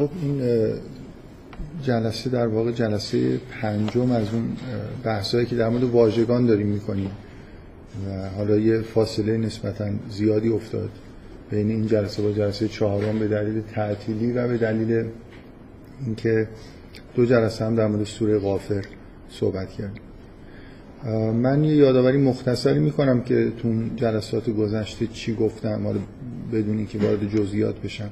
خب این جلسه در واقع جلسه پنجم از اون بحثایی که در مورد واژگان داریم می‌کنیم و حالا یه فاصله نسبتا زیادی افتاد بین این جلسه با جلسه چهارم به دلیل تعطیلی و به دلیل اینکه دو جلسه هم در مورد سوره غافر صحبت کردیم. من یه یادآوری مختصری می‌کنم که تو جلسات گذشته چی گفتم. حالا بدون اینکه وارد جزئیات بشم.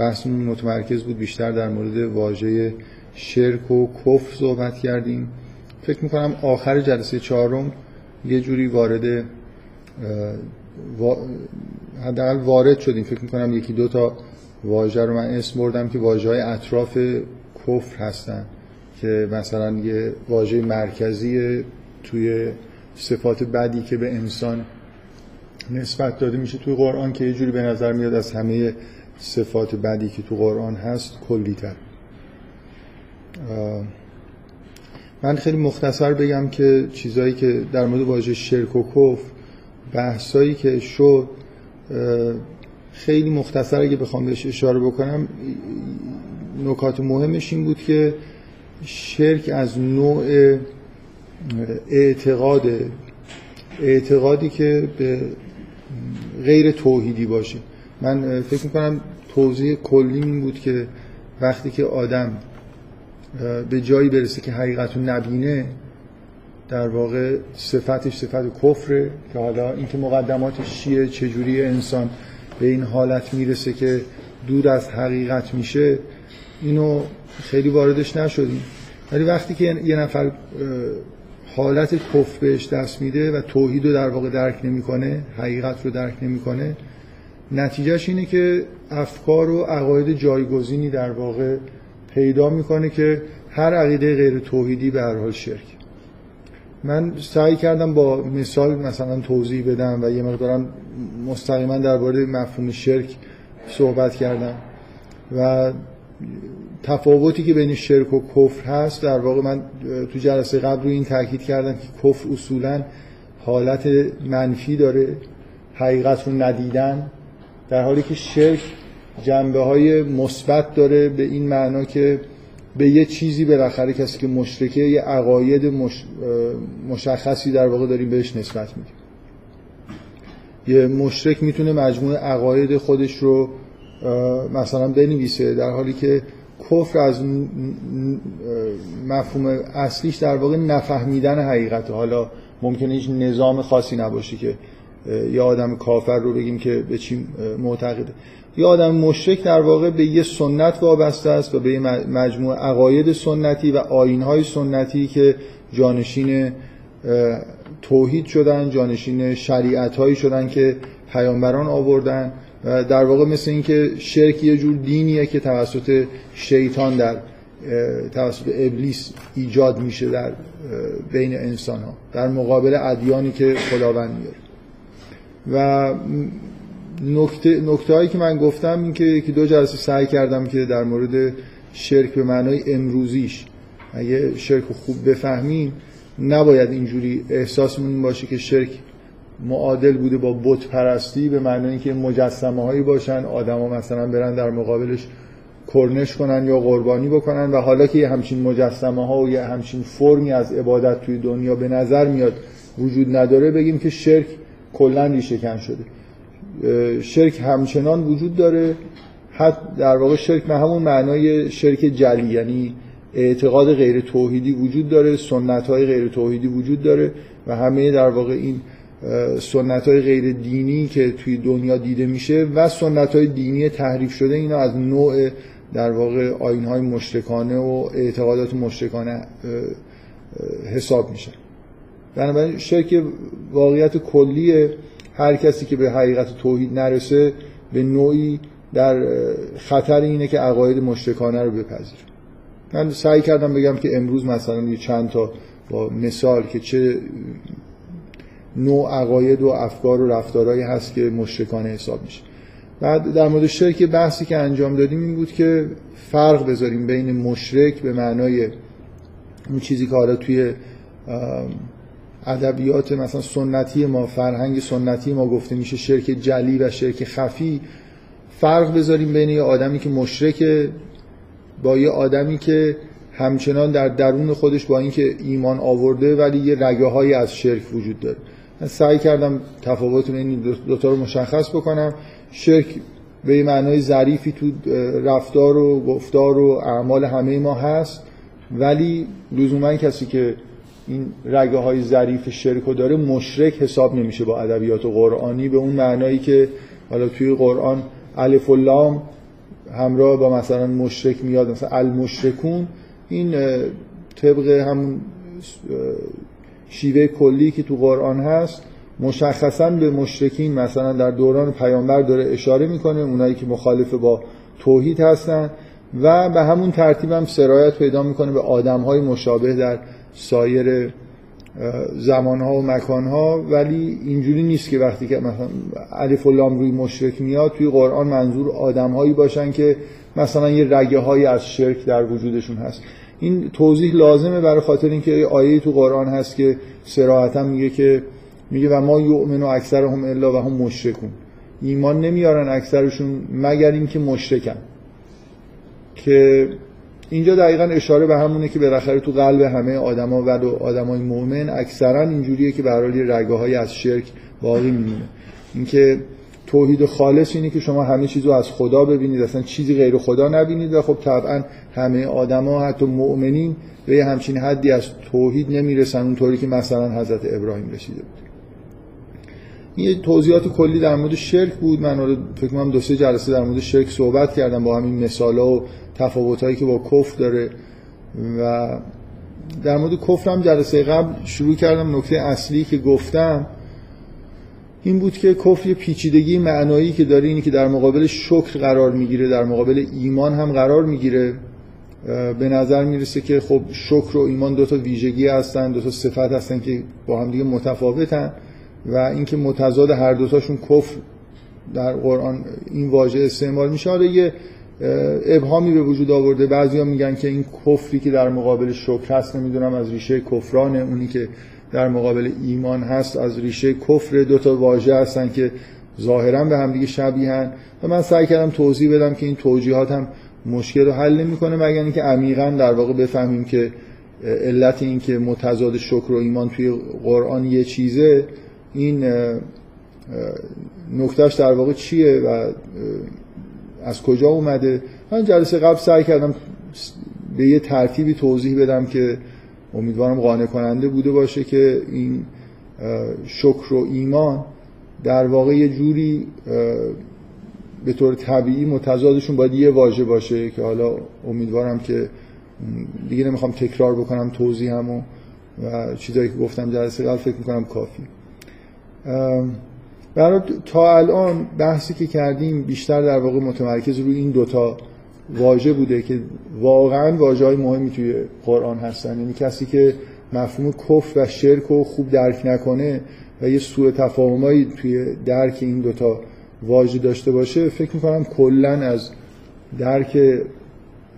بحثمون متمرکز بود بیشتر در مورد واژه شرک و کفر صحبت کردیم. فکر می‌کنم آخر جلسه چهارم یه جوری وارد حداقل وارد شدیم. فکر می‌کنم یکی دو تا واژه رو من اسم بردم که واژه های اطراف کفر هستن که مثلا یه واژه مرکزی توی صفات بدی که به انسان نسبت داده میشه. توی قرآن که یه جوری به نظر میاد از همه صفات بدی که تو قرآن هست کلی تر من خیلی مختصر بگم که چیزایی که در مورد واژه شرک و کفر بحثایی که شد خیلی مختصر اگه بخوام بهش اشاره بکنم نکات مهمش این بود که شرک از نوع اعتقاد اعتقادی که به غیر توحیدی باشه. من فکر می‌کنم توضیح کلی این بود که وقتی که آدم به جایی برسه که حقیقت نبینه در واقع صفتش صفت کفره که حالا اینکه مقدماتش چیه چجوری انسان به این حالت می‌رسه که دور از حقیقت میشه اینو خیلی واردش نشدیم. ولی وقتی که یه نفر حالت کفر بهش دست میده و توحید رو در واقع درک نمی‌کنه حقیقت رو درک نمی‌کنه نتیجهش اینه که افکار و عقاید جایگزینی در واقع پیدا می‌کنه که هر عقیده غیر توحیدی به هر حال شرک. من سعی کردم با مثال مثلا توضیح بدم و یه مقدارم مستقیما درباره مفهوم شرک صحبت کردم و تفاوتی که بین شرک و کفر هست در واقع من تو جلسه قبل رو این تاکید کردم که کفر اصولا حالت منفی داره حقیقت رو ندیدن. در حالی که شرک جنبه های مثبت داره به این معنا که به یه چیزی بالاخره کسی که مشرکه یه عقاید مش... مشخصی در واقع داریم بهش نسبت میدیم. یه مشرک می‌تونه مجموعه عقاید خودش رو مثلا بنویسه در حالی که کفر از مفهوم اصلیش در واقع نفهمیدن حقیقت حالا ممکنه هیچ نظام خاصی نباشه که یا آدم کافر رو بگیم که به چی معتقده یا آدم مشرک در واقع به یه سنت وابسته است و به یه مجموعه عقاید سنتی و آینهای سنتی که جانشین توحید شدن جانشین شریعت هایی شدن که پیامبران آوردن و در واقع مثل اینکه شرک یه جور دینیه که توسط شیطان در توسط ابلیس ایجاد میشه در بین انسان ها در مقابل ادیانی که خداوند میاره. و نکته, نکته هایی که من گفتم این که یکی دو جلسه سعی کردم که در مورد شرک به معنای امروزیش اگه شرک خوب بفهمیم نباید اینجوری احساسمون این باشه که شرک معادل بوده با بت پرستی به معنای اینکه مجسمه هایی باشن آدما مثلا برن در مقابلش کرنش کنن یا قربانی بکنن و حالا که یه همچین مجسمه ها و یه همچین فرمی از عبادت توی دنیا به نظر میاد وجود نداره بگیم که شرک کلا ریشه شده. شرک همچنان وجود داره. حتی در واقع شرک به همون معنای شرک جلی یعنی اعتقاد غیر توحیدی وجود داره سنت های غیر توحیدی وجود داره و همه در واقع این سنت های غیر دینی که توی دنیا دیده میشه و سنت های دینی تحریف شده اینا از نوع در واقع آین های مشرکانه و اعتقادات مشرکانه حساب میشن. بنابراین شرک واقعیت کلیه هر کسی که به حقیقت توحید نرسه به نوعی در خطر اینه که عقاید مشرکانه رو بپذیره. من سعی کردم بگم که امروز مثلا یه چند تا با مثال که چه نوع عقاید و افکار و رفتارهایی هست که مشرکانه حساب میشه. بعد در مورد شرک بحثی که انجام دادیم این بود که فرق بذاریم بین مشرک به معنای اون چیزی که حالا توی ادبیات مثلا سنتی ما فرهنگ سنتی ما گفته میشه شرک جلی و شرک خفی. فرق بذاریم بین یه آدمی که مشرک با یه آدمی که همچنان در درون خودش با اینکه ایمان آورده ولی یه رگه هایی از شرک وجود داره. من سعی کردم تفاوت این دوتا رو مشخص بکنم. شرک به معنای ظریفی تو رفتار و گفتار و اعمال همه ما هست ولی لزوما کسی که این رگه های ظریف شرک داره مشرک حساب نمیشه با ادبیات قرآنی به اون معنایی که حالا توی قرآن الف و لام همراه با مثلا مشرک میاد مثلا المشرکون این طبق همون شیوه کلی که تو قرآن هست مشخصا به مشرکین مثلا در دوران پیامبر داره اشاره می‌کنه اونایی که مخالف با توحید هستن و به همون ترتیب هم سرایت پیدا می‌کنه به آدم های مشابه در سایر زمانها و مکانها ولی اینجوری نیست که وقتی که مثلا الف و لام روی مشرک میاد توی قرآن منظور آدمهایی باشن که مثلا یه رگه های از شرک در وجودشون هست. این توضیح لازمه برای خاطر اینکه آیه تو قرآن هست که سراحتا میگه که میگه و ما یؤمن و اکثرهم الا و هم مشرکون ایمان نمیارن اکثرشون مگر اینکه مشرکن. که اینجا دقیقا اشاره به همونه که بالاخره تو قلب همه آدما و آدمای مؤمن اکثرا اینجوریه که به رگه های از شرک باقی میمونه. اینکه توحید خالص اینه که شما همه چیز رو از خدا ببینید اصلا چیزی غیر خدا نبینید و خب طبعا همه آدما حتی مؤمنین به همچین حدی از توحید نمی‌رسن اونطوری که مثلا حضرت ابراهیم رسیده بود. یه توضیحات کلی در مورد شرک بود. من فکر کنم دو سه جلسه در مورد شرک صحبت کردم با همین مثالا و تفاوتایی که با کفر داره. و در مورد کفر هم جلسه قبل شروع کردم. نکته اصلی که گفتم این بود که کفر یه پیچیدگی معنایی که داره اینی که در مقابل شکر قرار می‌گیره در مقابل ایمان هم قرار می‌گیره. به نظر می‌رسه که خب شکر و ایمان دو تا ویژگی هستن دو تا صفت هستن که با هم دیگه متفاوتن. و اینکه متضاد هر دوتاشون کفر در قرآن این واژه استعمال میشه. حالا یه ابهامی به وجود آورده. بعضیا میگن که این کفری که در مقابل شکر هست نمی‌دونم از ریشه کفرانه. اونی که در مقابل ایمان هست از ریشه کفر دو تا واژه هستن که ظاهرا به هم دیگه شبیهن و من سعی کردم توضیح بدم که این توجیهات هم مشکل رو حل نمی‌کنه مگر اینکه عمیقا در واقع بفهمیم که علت این که متضاد شکر و ایمان توی قرآن یه چیزه. این نکتهش در واقع چیه و از کجا اومده؟ من جلسه قبل سعی کردم به یه ترتیبی توضیح بدم که امیدوارم قانع کننده بوده باشه که این شکر و ایمان در واقع یه جوری به طور طبیعی متضادشون باید یه واژه باشه که حالا امیدوارم که دیگه نمی‌خوام تکرار بکنم توضیح همو و چیزایی که گفتم جلسه قبل فکر می‌کنم کافی. برای تا الان بحثی که کردیم بیشتر در واقع متمرکز روی این دوتا واژه بوده که واقعا واژه های مهمی توی قرآن هستن. یعنی کسی که مفهوم کف و شرک رو خوب درک نکنه و یه سوء تفاهمایی توی درک این دوتا واژه داشته باشه فکر می‌کنم کلا از درک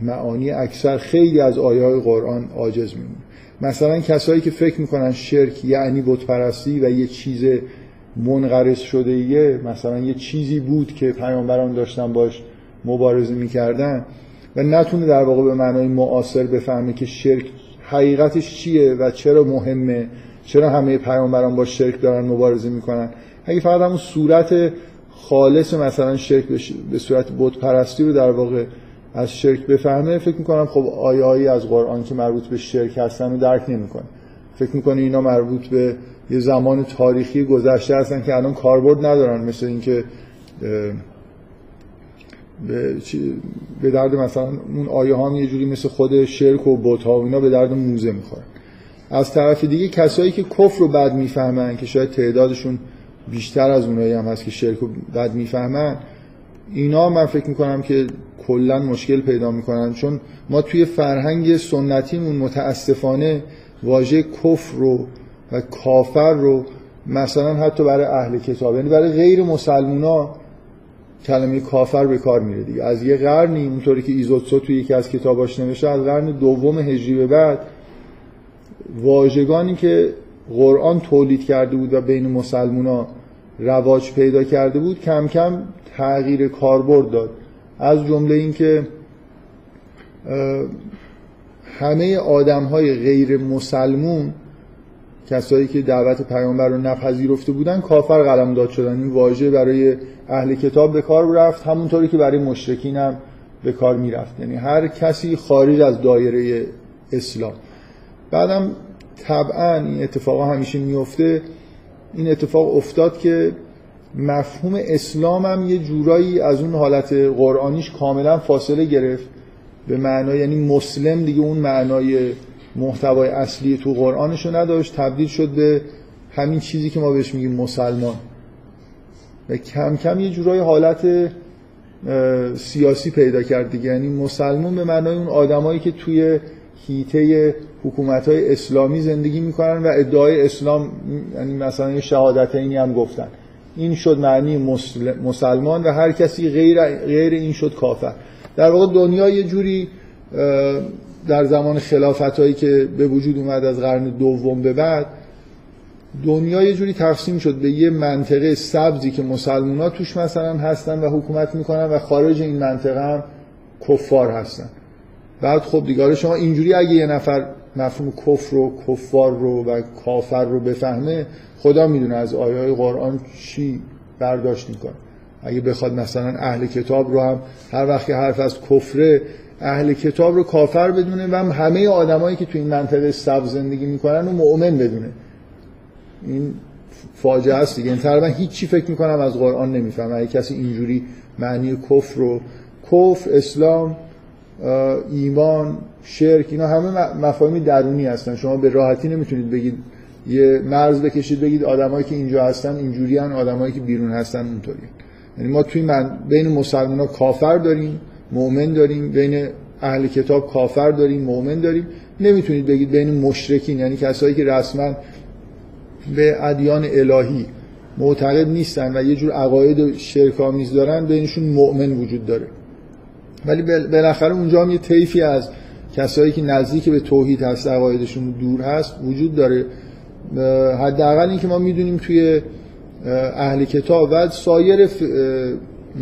معانی اکثر خیلی از آیه های قرآن عاجز میمونه. مثلا کسایی که فکر می‌کنن شرک یعنی بت پرستی و یه چیز منقرض شده یه مثلا یه چیزی بود که پیامبران داشتن باش مبارزه می‌کردن و نتونه در واقع به معنای معاصر بفهمه که شرک حقیقتش چیه و چرا مهمه چرا همه پیامبران با شرک دارن مبارزه می‌کنن. اگه فقط همون صورت خالص مثلا شرک به صورت بت پرستی رو در واقع از شرک بفهمه فکر می‌کنم خب آیایی از قرآن که مربوط به شرک هستن رو درک نمی‌کنه. فکر می‌کنه اینا مربوط به یه زمان تاریخی گذشته هستن که الان کاربرد ندارن مثل اینکه به, به درد مثلا اون آیه ها یه جوری مثل خود شرک و بوت ها و اینا به درد موزه می‌خورن. از طرف دیگه کسایی که کفر رو بد می‌فهمن که شاید تعدادشون بیشتر از اونایی هم هست که شرک رو بد می‌فهمن اینا من فکر می‌کنم که کلا مشکل پیدا می‌کنن. چون ما توی فرهنگ سنتیمون متاسفانه واژه کفر رو و کافر رو مثلا حتی برای اهل کتاب یعنی برای غیر مسلمونا کلمه کافر به کار میره دیگه. از یه قرنی اونطوری که ایزوتسو توی یکی از کتاباش نوشته از قرن دوم هجری به بعد واژگانی که قرآن تولید کرده بود و بین مسلمونا رواج پیدا کرده بود کم کم تغییر کاربرد داد. از جمله اینکه همه آدم های غیر مسلمون کسایی که دعوت پیامبر رو نپذیرفته بودن کافر قلم داد شدن. این واژه برای اهل کتاب به کار رفت همونطوری که برای مشرکین هم به کار می‌رفت. یعنی هر کسی خارج از دایره اسلام. بعدم طبعا این اتفاق همیشه میفته این اتفاق افتاد که مفهوم اسلام هم یه جورایی از اون حالت قرآنیش کاملا فاصله گرفت. به معنای یعنی مسلم دیگه اون معنای محتوای اصلی تو قرآنش رو نداشت تبدیل شد به همین چیزی که ما بهش میگیم مسلمان. و کم کم یه جورای حالت سیاسی پیدا کرد دیگه. یعنی مسلمان به معنای اون آدمایی که توی هیته حکومت های اسلامی زندگی می‌کنن و ادعای اسلام یعنی مثلا شهادت اینی هم گفتن. این شد معنی مسلمان و هر کسی غیر, غیر این شد کافر. در واقع دنیا یه جوری در زمان خلافت هایی که به وجود اومد از قرن دوم به بعد دنیا یه جوری تقسیم شد به یه منطقه سبزی که مسلمان ها توش مثلا هستن و حکومت می‌کنن و خارج این منطقه هم کفار هستن. بعد خب دیگه شما اینجوری اگه یه نفر مفهوم کفر رو کفار رو و کافر رو بفهمه خدا می‌دونه از آیه قرآن چی برداشت می‌کنه. اگه بخواد مثلا اهل کتاب رو هم هر وقت که حرف از کفره اهل کتاب رو کافر بدونه و هم همه آدمایی که تو این منطقه سبز زندگی می‌کنن و مؤمن بدونه. این فاجعه است دیگه. تقریبا هیچی فکر می‌کنم از قرآن نمیفهم اگه کسی اینجوری معنی کفر رو کفر اسلام ایمان شرک اینا همه مفاهیم درونی هستن. شما به راحتی نمی‌تونید بگید یه مرز بکشید بگید آدمایی که اینجا هستن اینجوری هن آدمایی که بیرون هستن اونطوری یعنی ما توی من بین مسلمان ها کافر داریم مؤمن داریم بین اهل کتاب کافر داریم مؤمن داریم. نمی‌تونید بگید بین مشرکین یعنی کسایی که رسما به ادیان الهی معتقد نیستن و یه جور عقاید شرکامیز دارن بینشون مؤمن وجود داره. ولی بالاخره اونجا هم یه طیفی از کسایی که نزدیک به توحید هست عقایدشون دور هست وجود داره. حداقل اینکه ما می‌دونیم توی اهل کتاب و سایر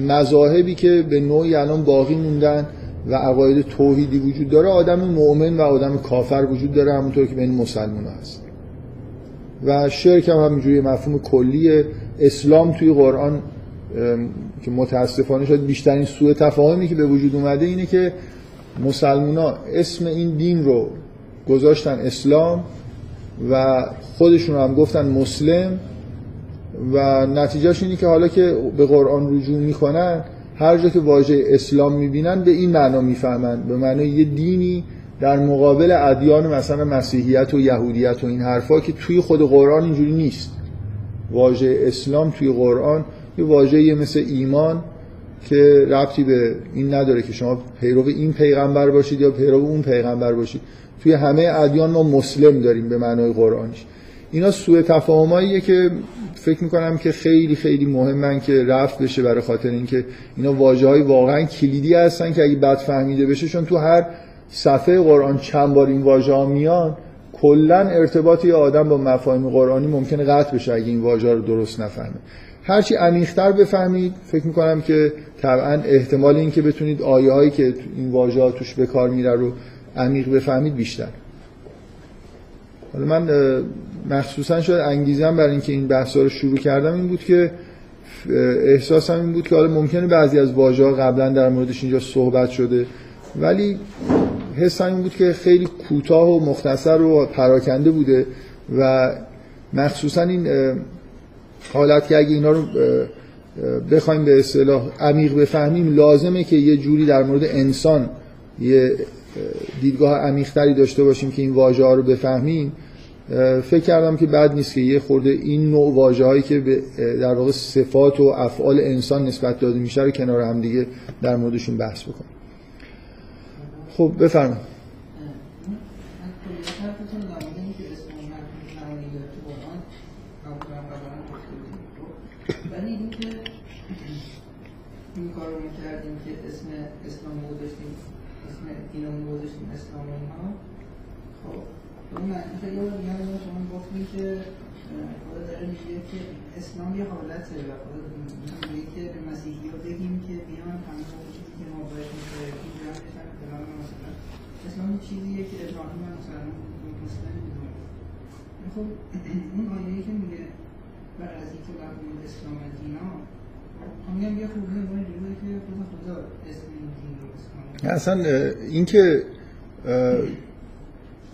مذاهبی که به نوعی الان باقی موندن و عقاید توحیدی وجود داره آدم مؤمن و آدم کافر وجود داره همونطور که بین مسلمان هست. و شرک هم همینجوری مفهوم کلی اسلام توی قرآن که متاسفانه شد بیشترین سوء تفاهمی که به وجود اومده اینه که مسلمونا اسم این دین رو گذاشتن اسلام و خودشون هم گفتن مسلم و نتیجهش اینه که حالا که به قرآن رجوع می‌کنن هر جا که واژه اسلام می‌بینن به این معنا می‌فهمن. به معنای یه دینی در مقابل ادیان مثلا مسیحیت و یهودیت و این حرفا که توی خود قرآن اینجوری نیست. واژه اسلام توی قرآن یه واژه مثل ایمان که ربطی به این نداره که شما پیرو این پیغمبر باشید یا پیرو اون پیغمبر باشید. توی همه ادیان ما مسلم داریم به معنای قرآنش اینا سوء تفاهماییه که فکر می‌کنم که خیلی خیلی مهمن که رفت بشه برای خاطر اینکه اینا واژه های واقعا کلیدی هستن که اگه بد فهمیده بشه چون تو هر صفحه قرآن چند بار این واژه ها میان کلا ارتباطی آدم با مفاهیم قرآنی ممکنه قطع بشه اگه این واژه رو درست نفهمه. هرچی عمیق‌تر بفهمید فکر می‌کنم که طبعا احتمال این که بتونید آیه هایی که این واژه توش به کار میره رو عمیق بفهمید بیشتر. حالا من مخصوصا شاید انگیزم برای اینکه این بحث رو شروع کردم این بود که احساسم این بود که حالا ممکنه بعضی از واژه ها قبلا در موردش اینجا صحبت شده ولی حسم این بود که خیلی کوتاه و مختصر و پراکنده بوده و مخصوصا این حالت که اگه اینا رو بخوایم به اصطلاح عمیق بفهمیم لازمه که یه جوری در مورد انسان یه دیدگاه عمیقتری داشته باشیم که این واژه ها رو بفهمیم فکر کردم که بد نیست که یه خورده این نوع واژه هایی که در واقع صفات و افعال انسان نسبت داده میشه رو کنار هم دیگه در موردشون بحث بکنم خب بفرمایید. این کار رو می‌کردیم که اسم اسلام گذاشتیم اسم اینو گذاشتیم اسلام اینها. خب اون خیلی یاد شما گفتیم که خدا داره میگه که اسلام یه حالته و خدا میگه که به مسیحی ها بگیم که بیان همه چیزی که ما باید میشه جمع بشن فلان مثلا. اسلام چیزیه که ابراهیم هم مثلا مسلم می‌دونه خب اون آیه‌ای که میگه و از اینکه لقب اسلام دینا خب میگم یه خوبی اون که خود خدا اسم این دین رو اسلام اصلا اینکه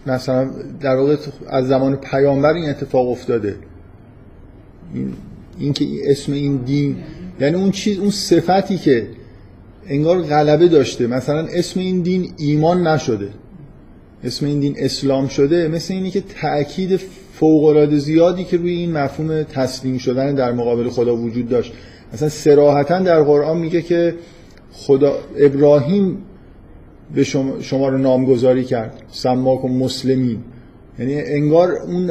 مثلا در واقع از زمان پیامبر این اتفاق افتاده. این اینکه اسم این دین یعنی اون چیز اون صفتی که انگار غلبه داشته. مثلا اسم این دین ایمان نشده. اسم این دین اسلام شده. مثل اینی که تأکید فوق زیادی که روی این مفهوم تسلیم شدن در مقابل خدا وجود داشت. مثلا سراحتا در قرآن میگه که خدا ابراهیم به شما, شما رو نامگذاری کرد. سماکم مسلمین. یعنی انگار اون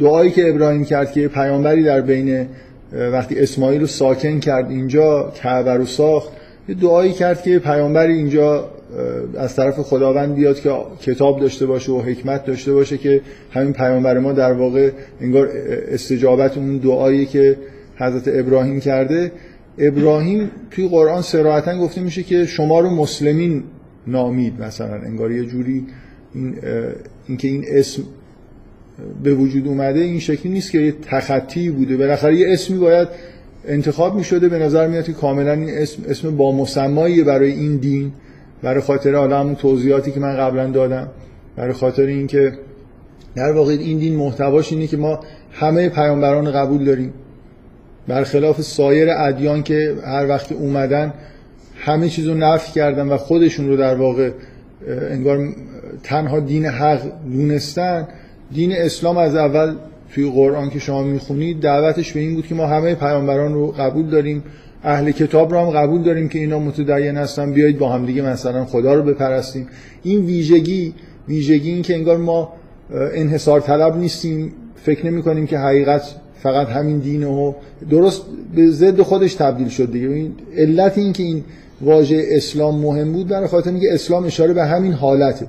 دعایی که ابراهیم کرد که پیامبری در بین وقتی اسماعیل رو ساکن کرد اینجا کعبه رو ساخت یه دعایی کرد که پیامبری اینجا از طرف خداوند بیاد که کتاب داشته باشه و حکمت داشته باشه که همین پیامبر ما در واقع انگار استجابت اون دعایی که حضرت ابراهیم کرده. ابراهیم توی قرآن سراحتا گفته میشه که شما رو مسلمین نامید مثلا انگار یه جوری این اینکه این اسم به وجود اومده این شکلی نیست که یه تخطی بوده. بالاخره یه اسمی باید انتخاب می شده به نظر میاد که کاملا این اسم اسم با مسمایی برای این دین. برای خاطر حالا همون توضیحاتی که من قبلا دادم. برای خاطر اینکه در واقع این دین محتواش اینه که ما همه پیامبران قبول داریم. برخلاف سایر ادیان که هر وقت اومدن همه چیز رو نفی کردن و خودشون رو در واقع انگار تنها دین حق دونستن. دین اسلام از اول توی قرآن که شما می‌خونید دعوتش به این بود که ما همه پیامبران رو قبول داریم. اهل کتاب رو هم قبول داریم که اینا متدین هستن بیایید با هم دیگه مثلا خدا رو بپرستیم. این ویژگی ویژگی این که انگار ما انحصار طلب نیستیم. فکر نمی کنیم که حقیقت فقط همین دینه و درست به ضد خودش تبدیل شد دیگه. علت این که این واژه اسلام مهم بود در خاطر اینکه اسلام اشاره به همین حالته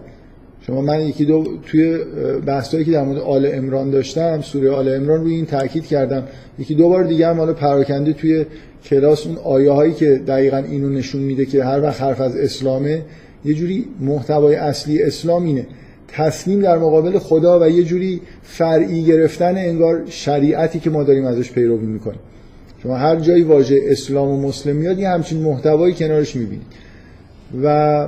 شما من یکی دو توی بحثایی که در مورد آل امران داشتم سوره آل امران روی این تاکید کردم. یکی دو بار دیگه هم حالا پراکنده توی کلاس اون آیه هایی که دقیقا اینو نشون میده که هر وقت حرف از اسلامه یه جوری محتوای اصلی اسلام اینه. تسلیم در مقابل خدا و یه جوری فرعی گرفتن انگار شریعتی که ما داریم ازش پیروی می‌کنیم. شما هر جایی واژه اسلام و مسلم میاد یه همچین محتوایی کنارش می‌بینید. و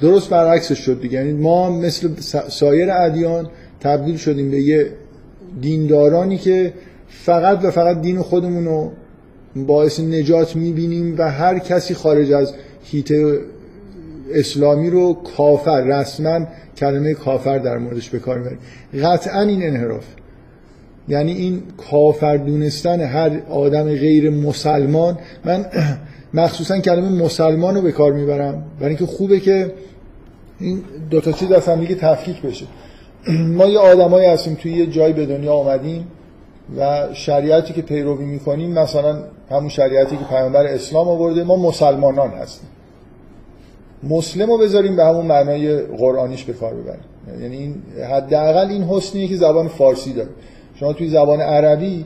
درست برعکسش شد دیگه. یعنی ما مثل سایر ادیان تبدیل شدیم به یه دیندارانی که فقط و فقط دین خودمون رو باعث نجات می‌بینیم و هر کسی خارج از هیته اسلامی رو کافر رسما کلمه کافر در موردش به کار می‌بریم. قطعا این انحراف. یعنی این کافر دونستن هر آدم غیر مسلمان من مخصوصا کلمه مسلمان رو به کار می‌برم. برای اینکه خوبه که این دو تا چیز از دیگه تفکیک بشه. ما یه آدمایی هستیم توی یه جایی به دنیا آمدیم و شریعتی که پیروی می‌کنیم مثلا همون شریعتی که پیامبر اسلام آورده ما مسلمانان هستیم. مسلم رو بذاریم به همون معنای قرآنیش به کار ببریم. یعنی این حداقل این حسنیه که زبان فارسی داره. شما توی زبان عربی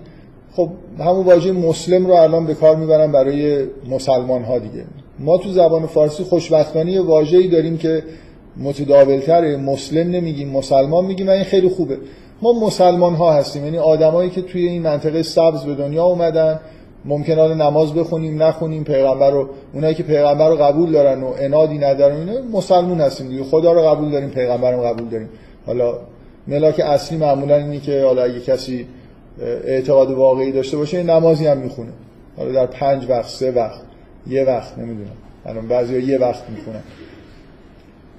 خب همون واژه مسلم رو الان به کار می‌برن برای مسلمان ها دیگه. ما تو زبان فارسی خوشبختانه واژه‌ای داریم که متداولتره مسلم نمیگیم مسلمان میگیم و این خیلی خوبه. ما مسلمان ها هستیم یعنی آدمایی که توی این منطقه سبز به دنیا اومدن ممکنه نماز بخونیم نخونیم پیغمبر رو اونایی که پیغمبر رو قبول دارن و انادی ندارن اینا مسلمون هستیم دیگه. خدا رو قبول داریم پیغمبر رو قبول داریم. حالا ملاک اصلی معمولا اینی که حالا اگه کسی اعتقاد واقعی داشته باشه نمازی هم می‌خونه. حالا در پنج وقت سه وقت یه وقت نمی‌دونم. الان بعضیا یه وقت می‌خونن.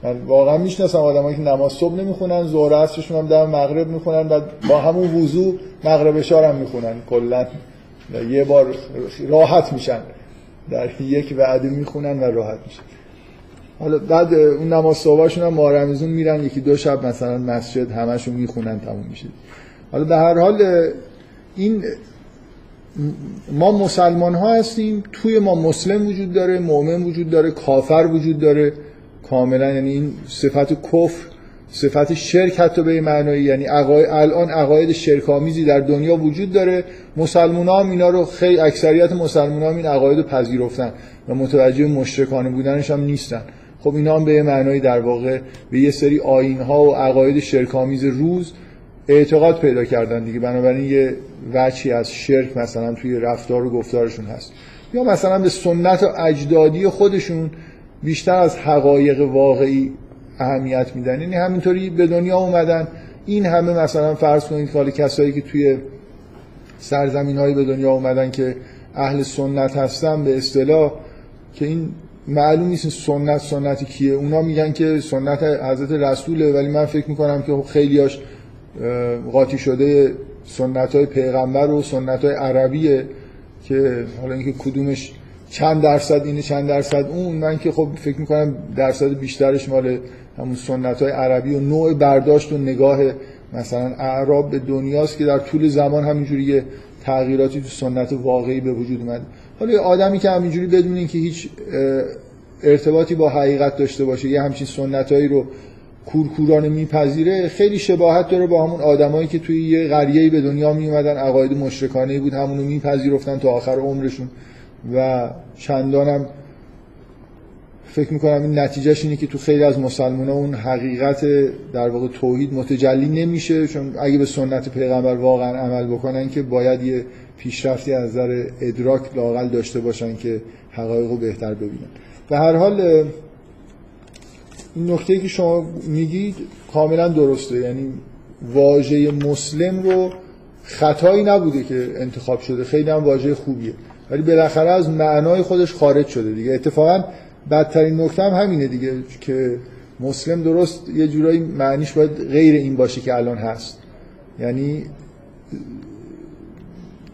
من واقعا می‌شناسم آدمایی که نماز صبح نمی‌خونن ظهر عصرشون هم در مغرب می‌خونن و با همون وضو مغرب اشار هم می‌خونن. کلا یه بار راحت میشن. در یک وعده می‌خونن و راحت میشن. حالا بعد اون نماز صبحشون هم مارمزون میرن یکی دو شب مثلا مسجد همشون می‌خونن تموم میشه. حالا به هر حال این ما مسلمان ها هستیم توی ما مسلم وجود داره مؤمن وجود داره کافر وجود داره. کاملا یعنی این صفت کفر صفت شرک حتی به معنایی یعنی الان عقاید شرکامیزی در دنیا وجود داره. مسلمان هم اینا رو خیلی اکثریت مسلمان هم این عقاید پذیرفتن و متوجه مشرکانه بودنش هم نیستن. خب اینا هم به معنای در واقع به یه سری آین ها و عقاید شرکامیز روز اعتقاد پیدا کردن دیگه. بنابراین یه وچی از شرک مثلا توی رفتار و گفتارشون هست. یا مثلا به سنت و اجدادی خودشون بیشتر از حقایق واقعی اهمیت میدن. یعنی همینطوری به دنیا اومدن. این همه مثلا فرض کنید که کسایی که توی سرزمین هایی به دنیا اومدن که اهل سنت هستن به اصطلاح که این معلوم نیست سنت سنتی کیه. اونا میگن که سنت حضرت رسوله ولی من فکر می‌کنم که خیلیاش قاطی شده سنت های پیغمبر و سنت های عربیه که حالا اینکه کدومش چند درصد اینه چند درصد اون. من که خب فکر می‌کنم درصد بیشترش مال همون سنت های عربی و نوع برداشت و نگاه مثلا اعراب به دنیاست که در طول زمان همینجوری یه تغییراتی تو سنت واقعی به وجود اومد حالا آدمی که همینجوری بدون اینکه هیچ ارتباطی با حقیقت داشته باشه یه همچین سنتایی رو کورکورانه میپذیره خیلی شباهت داره با همون آدمایی که توی یه قریه‌ای به دنیا می اومدن عقاید مشرکانه بود همونو میپذیرفتن تا آخر عمرشون. و چندانم فکر می‌کنم این نتیجهش اینه که تو خیلی از مسلمان اون حقیقت در واقع توحید متجلی نمیشه چون اگه به سنت پیغمبر واقعا عمل بکنن که باید یه پیشرفتی از نظر ادراک لاقل داشته باشن که حقایق رو بهتر ببینن. به هر حال این نکته که شما میگید کاملا درسته. یعنی واژه مسلم رو خطایی نبوده که انتخاب شده. خیلی هم واژه خوبیه. ولی بالاخره از معنای خودش خارج شده دیگه. اتفاقا بدترین نکته هم همینه دیگه که مسلم درست یه جورایی معنیش باید غیر این باشه که الان هست. یعنی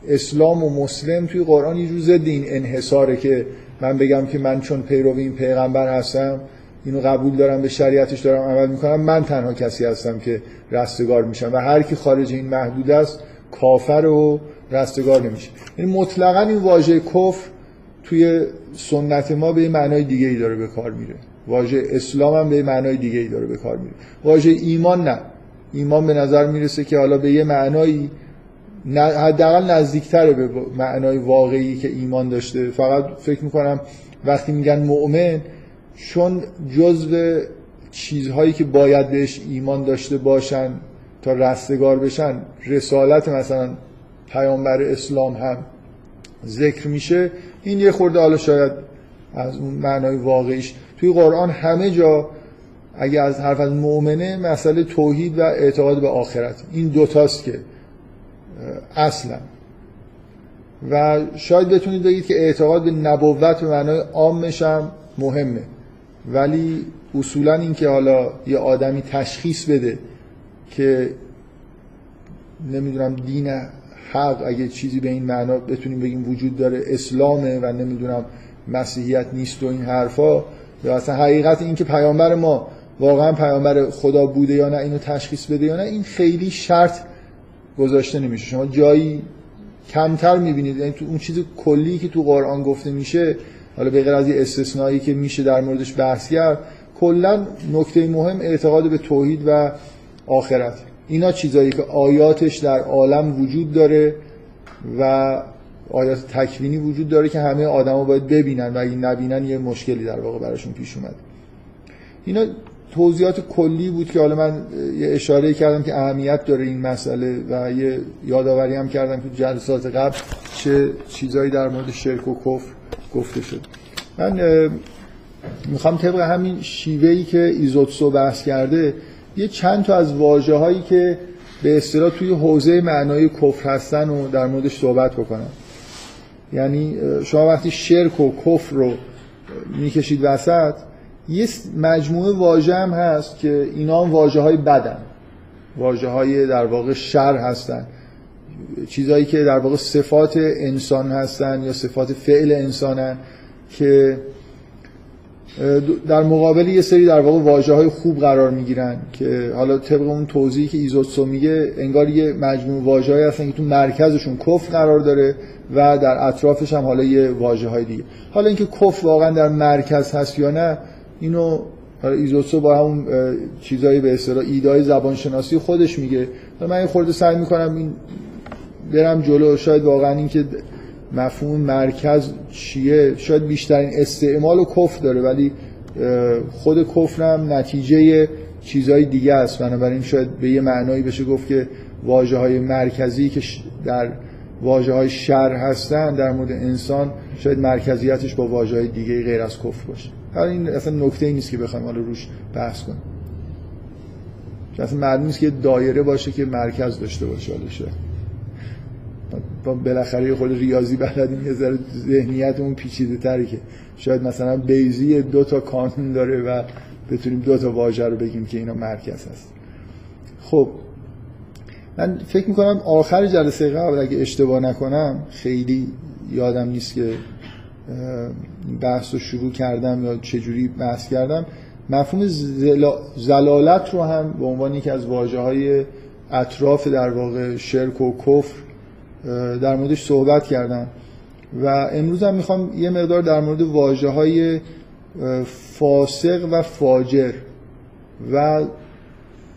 اسلام و مسلم توی قرآن یه جور ضد این انحصاره که من بگم که من چون پیرو این پیغمبر هستم اینو قبول دارم به شریعتش دارم عمل می‌کنم من تنها کسی هستم که رستگار میشم و هر کی خارج این محدود است کافر و رستگار نمیشه. یعنی مطلقا این واژه کفر توی سنت ما به معنای دیگه ای داره به کار میره. واژه اسلام هم به معنای دیگه ای داره به کار میره. واژه ایمان نه. ایمان به نظر می‌رسه که حالا به یه معنایی حداقل نزدیکتره به معنای واقعی که ایمان داشته. فقط فکر می‌کنم وقتی میگن مؤمن چون جزو چیزهایی که باید بهش ایمان داشته باشن تا رستگار بشن رسالت مثلا پیامبر اسلام هم ذکر میشه. این یه خورده حالا شاید از اون معنای واقعیش. توی قرآن همه جا اگه از حرف از مؤمنه مسئله توحید و اعتقاد به آخرت. این دوتاست که اصلا. و شاید بتونید بگید که اعتقاد به نبوت به معنای عامش هم مهمه. ولی اصولا این که حالا یه آدمی تشخیص بده که نمی‌دونم دین حق اگه چیزی به این معنا بتونیم بگیم وجود داره اسلامه و نمی‌دونم مسیحیت نیست و این حرفا یا اصلا حقیقت این که پیامبر ما واقعا پیامبر خدا بوده یا نه اینو تشخیص بده یا نه این خیلی شرط گذاشته نمیشه. شما جایی کمتر می‌بینید. یعنی تو اون چیز کلی که تو قرآن گفته میشه حالا به غیر از یه استثنایی که میشه در موردش بحث کرد کلا نکته مهم اعتقاد به توحید و آخرت. اینا چیزایی که آیاتش در عالم وجود داره و آیات تکوینی وجود داره که همه آدما باید ببینن و اگه نبینن یه مشکلی در واقع براشون پیش اومد اینا توضیحات کلی بود که حالا من یه اشاره کردم که اهمیت داره این مسئله و یه یادآوری هم کردم که جلسات قبل چه چیزایی در مورد شرک و کفر گفته شد. من می‌خوام طبق همین شیوهی که ایزوتسو بحث کرده یه چند تا از واجه هایی که به اصطلاح توی حوزه معنای کفر هستن و در موردش صحبت بکنم. یعنی شما وقتی شرک و کفر رو می‌کشید وسط یه مجموعه واژه هم هست که اینا هم واجه های بدن. واجه های در واقع شر هستن. چیزهایی که در واقع صفات انسان هستن یا صفات فعل انسانن که در مقابل یه سری در واقع واجه های خوب قرار می‌گیرن که حالا طبق اون توضیحی که ایزوتسو میگه انگار یه مجموع واجه هستن که تو مرکزشون کف قرار داره و در اطرافش هم حالا یه واجه های دیگه. حالا اینکه کف واقعا در مرکز هست یا نه اینو ایزوتسو با همون چیزایی به اصطلاح ایدای زبانشناسی خودش میگه. من یه خورده سعی می‌کنم این برم جلو. شاید واقعا اینکه مفهوم مرکز چیه؟ شاید بیشترین استعمال و کف داره ولی خود کفرم نتیجه چیزهای دیگه است. بنابراین شاید به یه معنایی بشه گفت که واجه های مرکزی که در واجه های شر هستن در مورد انسان شاید مرکزیتش با واجه های دیگه غیر از کفر باشه. حالا این اصلا نکته ای نیست که بخوایم حالا روش بحث کنیم. اصلا معلوم نیست که دایره باشه که مرکز داشته باشه حالا شاید. بالاخره خود ریاضی بلدیم یه ذره ذهنیتمون پیچیده تری که شاید مثلا بیزی دو تا کانون داره و بتونیم دو تا واژه رو بگیم که اینا مرکز هست. خب من فکر می‌کنم آخر جلسه قبل اگه اشتباه نکنم خیلی یادم نیست که بحث رو شروع کردم یا چجوری بحث کردم. مفهوم زلالت رو هم به عنوان یکی از واجه های اطراف در واقع شرک و کفر در موردش صحبت کردم. و امروز هم می‌خوام یه مقدار در مورد واجه های فاسق و فاجر و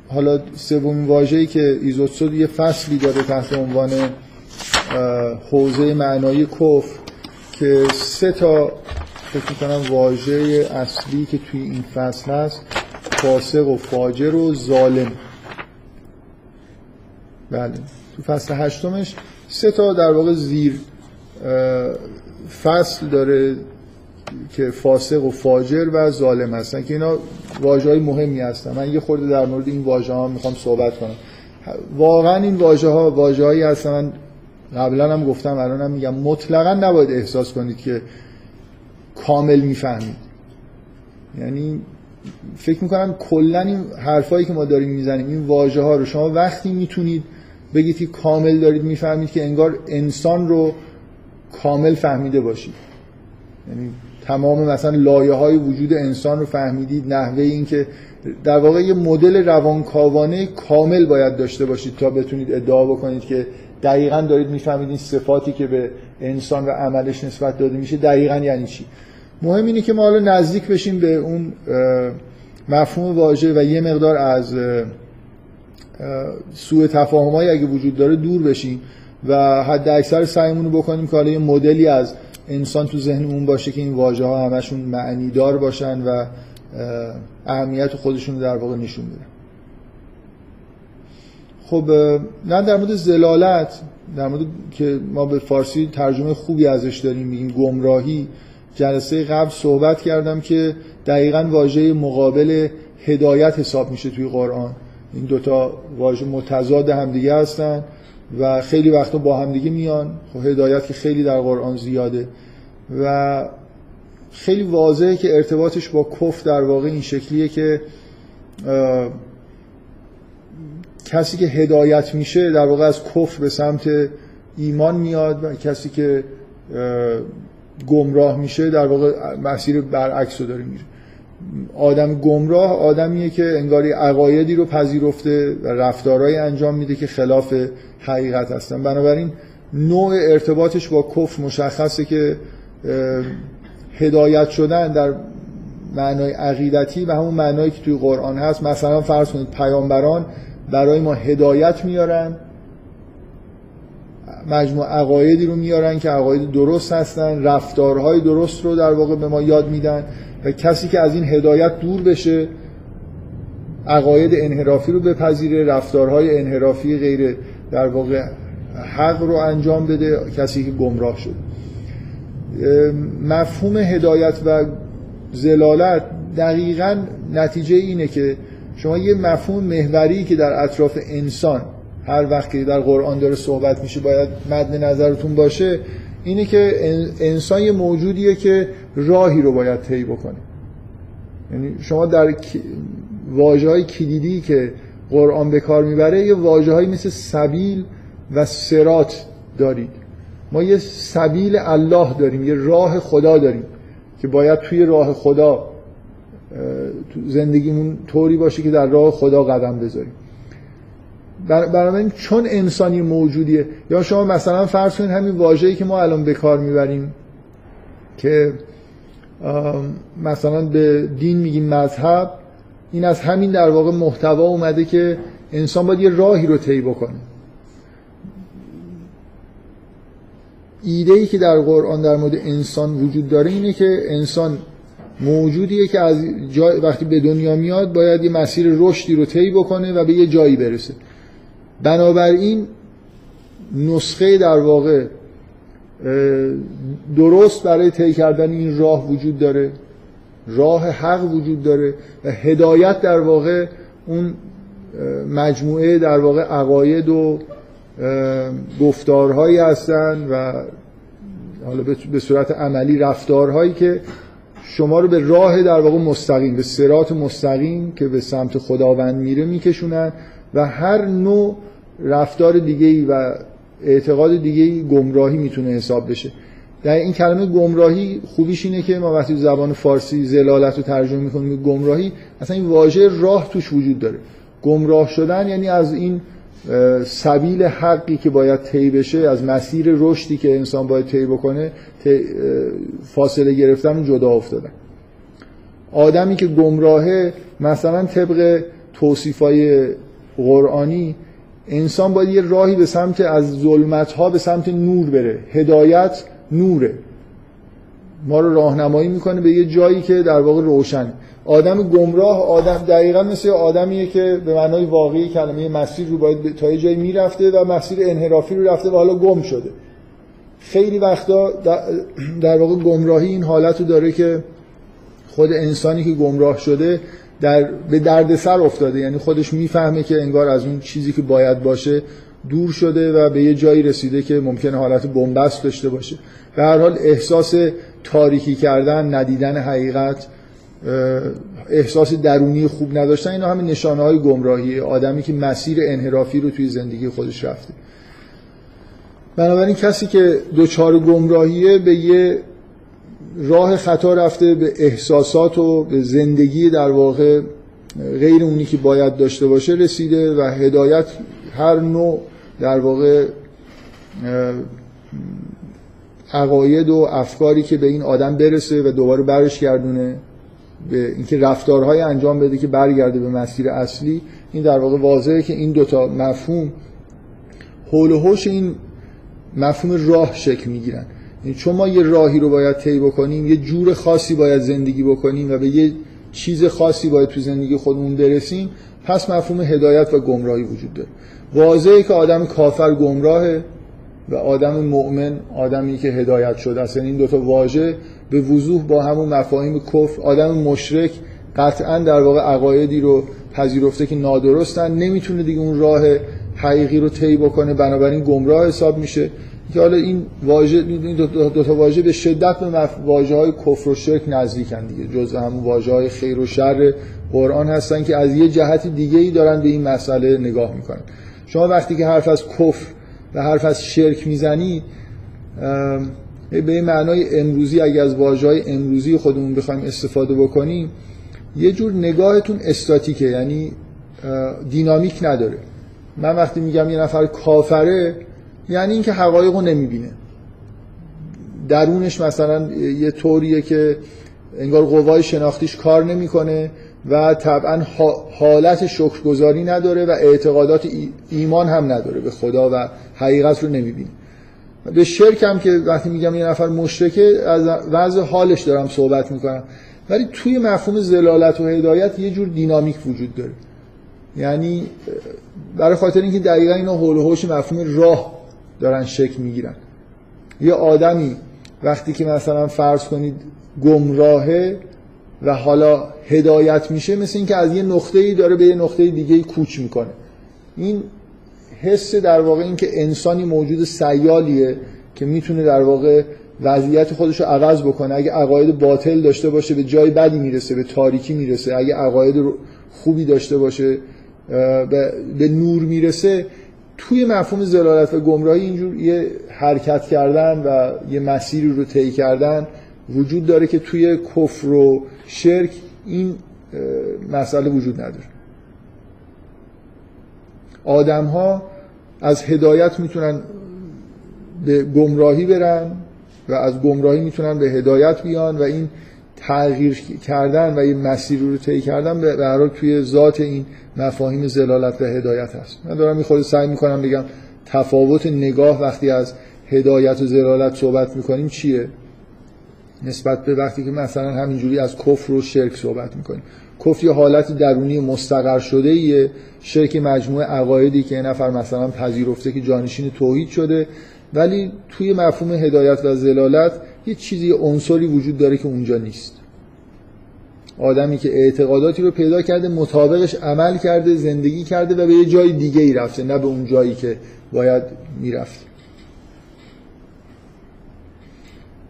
حالا سومین واژه‌ای که ایزوتسو یه فصلی داره تحت عنوان حوزه معنایی کفر. که سه تا فکر کنم واژه اصلی که توی این فصل هست فاسق و فاجر و ظالم. بله. تو فصل هشتمش سه تا در واقع زیر فصل داره که فاسق و فاجر و ظالم هستن که اینا واژه های مهمی هستن. من یه خورده در مورد این واژه ها می‌خوام صحبت کنم. واقعا این واژه ها واژه هایی هستن. من قبلا هم گفتم الان هم میگم. مطلقا نباید احساس کنید که کامل می‌فهمید. یعنی فکر می‌کنم کلا این حرفایی که ما داریم می‌زنیم این واژه ها رو شما وقتی می‌تونید بگید که کامل دارید می‌فهمید که انگار انسان رو کامل فهمیده باشید. یعنی تمام مثلا لایه های وجود انسان رو فهمیدید نحوه این که در واقع یه مدل روانکاوانه کامل باید داشته باشید تا بتونید ادعا بکنید که دقیقا دارید می‌فهمید این صفاتی که به انسان و عملش نسبت داده میشه دقیقا یعنی چی؟ مهم اینه که ما حالا نزدیک بشیم به اون مفهوم واژه و یه مقدار از سوء تفاهمایی اگه وجود داره دور بشیم و حد اکثر سعیمون رو بکنیم که حالا یه مدلی از انسان تو ذهنمون باشه که این واژه ها همشون معنی دار باشن و اهمیت خودشون در واقع نشون بدن خب نه در مورد زلالت در مورد که ما به فارسی ترجمه خوبی ازش داریم میگیم گمراهی جلسه قبل صحبت کردم که دقیقا واژه مقابل هدایت حساب میشه توی قرآن. این دوتا واژه متضاد همدیگه هستن و خیلی وقتا با همدیگه میان. خب هدایت که خیلی در قرآن زیاده. و خیلی واضحه که ارتباطش با کف در واقع این شکلیه که کسی که هدایت میشه در واقع از کفر به سمت ایمان میاد و کسی که گمراه میشه در واقع مسیر برعکس رو داره میره آدم گمراه آدمیه که انگاری عقایدی رو پذیرفته و رفتارهایی انجام میده که خلاف حقیقت هستن. بنابراین نوع ارتباطش با کفر مشخصه که هدایت شدن در معنای عقیدتی و همون معنایی که توی قرآن هست. مثلا فرض کنید پیامبران برای ما هدایت میارن. مجموع عقایدی رو میارن که عقاید درست هستن رفتارهای درست رو در واقع به ما یاد میدن و کسی که از این هدایت دور بشه عقاید انحرافی رو بپذیره رفتارهای انحرافی غیر در واقع حق رو انجام بده کسی که گمراه شده. مفهوم هدایت و زلالت دقیقا نتیجه اینه که شما یه مفهوم محوری که در اطراف انسان هر وقت که در قرآن داره صحبت میشه باید مد نظرتون باشه اینه که انسان یه موجودیه که راهی رو باید طی بکنه. یعنی شما در واجه های کلیدی که قرآن به کار می‌بره یه واجه مثل سبیل و سرات دارید. ما یه سبیل الله داریم یه راه خدا داریم که باید توی راه خدا زندگیمون طوری باشه که در راه خدا قدم بذاریم. بنابراین چون انسانی موجودیه. یا شما مثلا فرض کنید همین واژه‌ای که ما الان به کار می‌بریم که مثلا به دین میگیم مذهب این از همین در واقع محتوا اومده که انسان باید یه راهی رو طی بکنه. ایده ای که در قرآن در مورد انسان وجود داره اینه که انسان موجودیه که از جای وقتی به دنیا میاد باید یه مسیر رشدی رو طی بکنه و به یه جایی برسه. بنابراین نسخه در واقع درست برای طی کردن این راه وجود داره راه حق وجود داره و هدایت در واقع اون مجموعه در واقع عقاید و گفتارهایی هستن و حالا به صورت عملی رفتارهایی که شما رو به راه در واقع مستقیم به سرات مستقیم که به سمت خداوند میره میکشونن و هر نوع رفتار دیگه و اعتقاد دیگه گمراهی می‌تونه حساب بشه. در این کلمه گمراهی خوبیش اینه که ما وقتی زبان فارسی زلالت رو ترجمه می‌کنیم گمراهی اصلا این واژه راه توش وجود داره. گمراه شدن یعنی از این سبیل حقی که باید طی بشه از مسیر رشدی که انسان باید طی بکنه فاصله گرفتن و جدا افتادن. آدمی که گمراهه مثلا طبق توصیفای قرآنی انسان باید یه راهی به سمت از ظلمت ها به سمت نور بره. هدایت نوره. ما رو راهنمایی می‌کنه به یه جایی که در واقع روشن آدم گمراه آدم دقیقا مثل آدمیه که به معنای واقعی کلمه مسیر رو باید تا یه جایی می‌رفته و مسیر انحرافی رو رفته و حالا گم شده. خیلی وقتا در واقع گمراهی این حالت رو داره که خود انسانی که گمراه شده در به دردسر افتاده. یعنی خودش می‌فهمه که انگار از اون چیزی که باید باشه دور شده و به یه جایی رسیده که ممکنه حالت بنبست داشته باشه. به هر حال احساس تاریکی کردن ندیدن حقیقت احساس درونی خوب نداشتن اینا همین نشانه های گمراهی آدمی که مسیر انحرافی رو توی زندگی خودش رفته. بنابراین کسی که دوچار گمراهیه به یه راه خطا رفته به احساسات و به زندگی در واقع غیر اونی که باید داشته باشه رسیده و هدایت هر نوع در واقع عقاید و افکاری که به این آدم برسه و دوباره برش گردونه به اینکه رفتارهای انجام بده که برگرده به مسیر اصلی این در واقع واضحه که این دوتا مفهوم حول و حوش این مفهوم راه شکل می‌گیرن. یعنی چون ما یه راهی رو باید طی بکنیم یه جور خاصی باید زندگی بکنیم و به یه چیز خاصی باید تو زندگی خودمون برسیم پس مفهوم هدایت و گمراهی وجود داره. واضحه که آدم کافر گمراهه و آدم مؤمن آدمی که هدایت شده است. یعنی این دوتا واژه به وضوح با همون مفاهیم کفر آدم مشرک قطعا در واقع عقایدی رو پذیرفته که نادرستن. نمی‌تونه دیگه اون راه حقیقی رو طی بکنه. بنابراین گمراه حساب میشه. که حالا این واژه این دو, تا واژه به شدت به واژه های کفر و شرک نزدیکن دیگه. جز همون واژه های خیر و شر قرآن هستن که از یه جهت دیگه ای دارن به این مسئله نگاه می‌کنن. شما وقتی که حرف از کفر و حرف از شرک می‌زنید به معنای امروزی اگه از واژه امروزی خودمون بخوایم استفاده بکنیم یه جور نگاهتون استاتیکه یعنی دینامیک نداره. من وقتی میگم یه نفر کافره یعنی اینکه حقایق رو نمی‌بینه. درونش مثلا یه طوریه که انگار قوای شناختیش کار نمی‌کنه. و طبعا حالت شکرگزاری نداره و اعتقادات ایمان هم نداره به خدا و حقیقت رو نمی‌بینه. به شرک هم که وقتی میگم یه نفر مشرکه از وضع حالش دارم صحبت می‌کنم. ولی توی مفهوم زلالت و هدایت یه جور دینامیک وجود داره. یعنی برای خاطر اینکه دقیقا اینا حول و حوش مفهوم راه دارن شکل می‌گیرن. یه آدمی وقتی که مثلا فرض کنید گمراهه و حالا هدایت میشه مثل اینکه از یه نقطه ای داره به یه نقطه دیگه کوچ می‌کنه. این حس در واقع این که انسانی موجود سیالیه که می‌تونه در واقع وضعیت خودش رو عوض بکنه. اگه عقاید باطل داشته باشه به جای بدی می‌رسه به تاریکی می‌رسه. اگه عقاید خوبی داشته باشه به نور می‌رسه توی مفهوم زلالت و گمراهی اینجور یه حرکت کردن و یه مسیری رو طی کردن وجود داره که توی کفر و شرک این مسئله وجود نداره. آدم ها از هدایت می‌تونن به گمراهی برن و از گمراهی می‌تونن به هدایت بیان و این تغییر کردن و این مسیر رو طی کردن به هر توی ذات این مفاهیم زلالت و هدایت هست. من دارم خود سعی می‌کنم بگم تفاوت نگاه وقتی از هدایت و زلالت صحبت می‌کنیم چیه؟ نسبت به وقتی که مثلا همینجوری از کفر و شرک صحبت می‌کنیم. کفر یه حالت درونی مستقر شده ایه شرک مجموعه عقایدی که یه نفر مثلا پذیرفته که جانشین توحید شده. ولی توی مفهوم هدایت و زلالت یه چیزی عنصری وجود داره که اونجا نیست. آدمی که اعتقاداتی رو پیدا کرده مطابقش عمل کرده زندگی کرده و به یه جای دیگه ای رفته نه به اون جایی که باید می‌رفت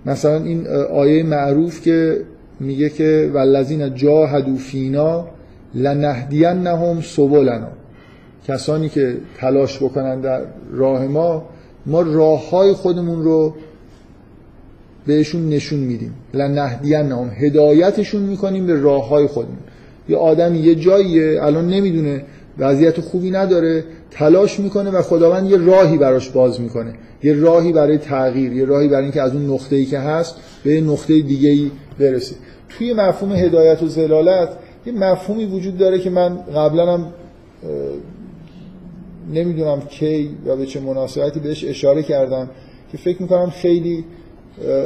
مثلا این آیه معروف که میگه که والذین جاهدوا فینا لنهدینهم سبلنا. کسانی که تلاش بکنن در راه ما ما راه های خودمون رو بهشون نشون میدیم. لنهدینهم هدایتشون می‌کنیم به راه های خودمون. یه آدمی یه جاییه الان نمی‌دونه وضعیت خوبی نداره تلاش می‌کنه و خداوند یه راهی براش باز می‌کنه. یه راهی برای تغییر یه راهی برای اینکه از اون نقطه‌ای که هست به نقطه دیگه ای برسه. توی مفهوم هدایت و زلالت یه مفهومی وجود داره که من قبلا هم نمی‌دونم کی یا به چه مناسبتی بهش اشاره کردم که فکر می‌کنم خیلی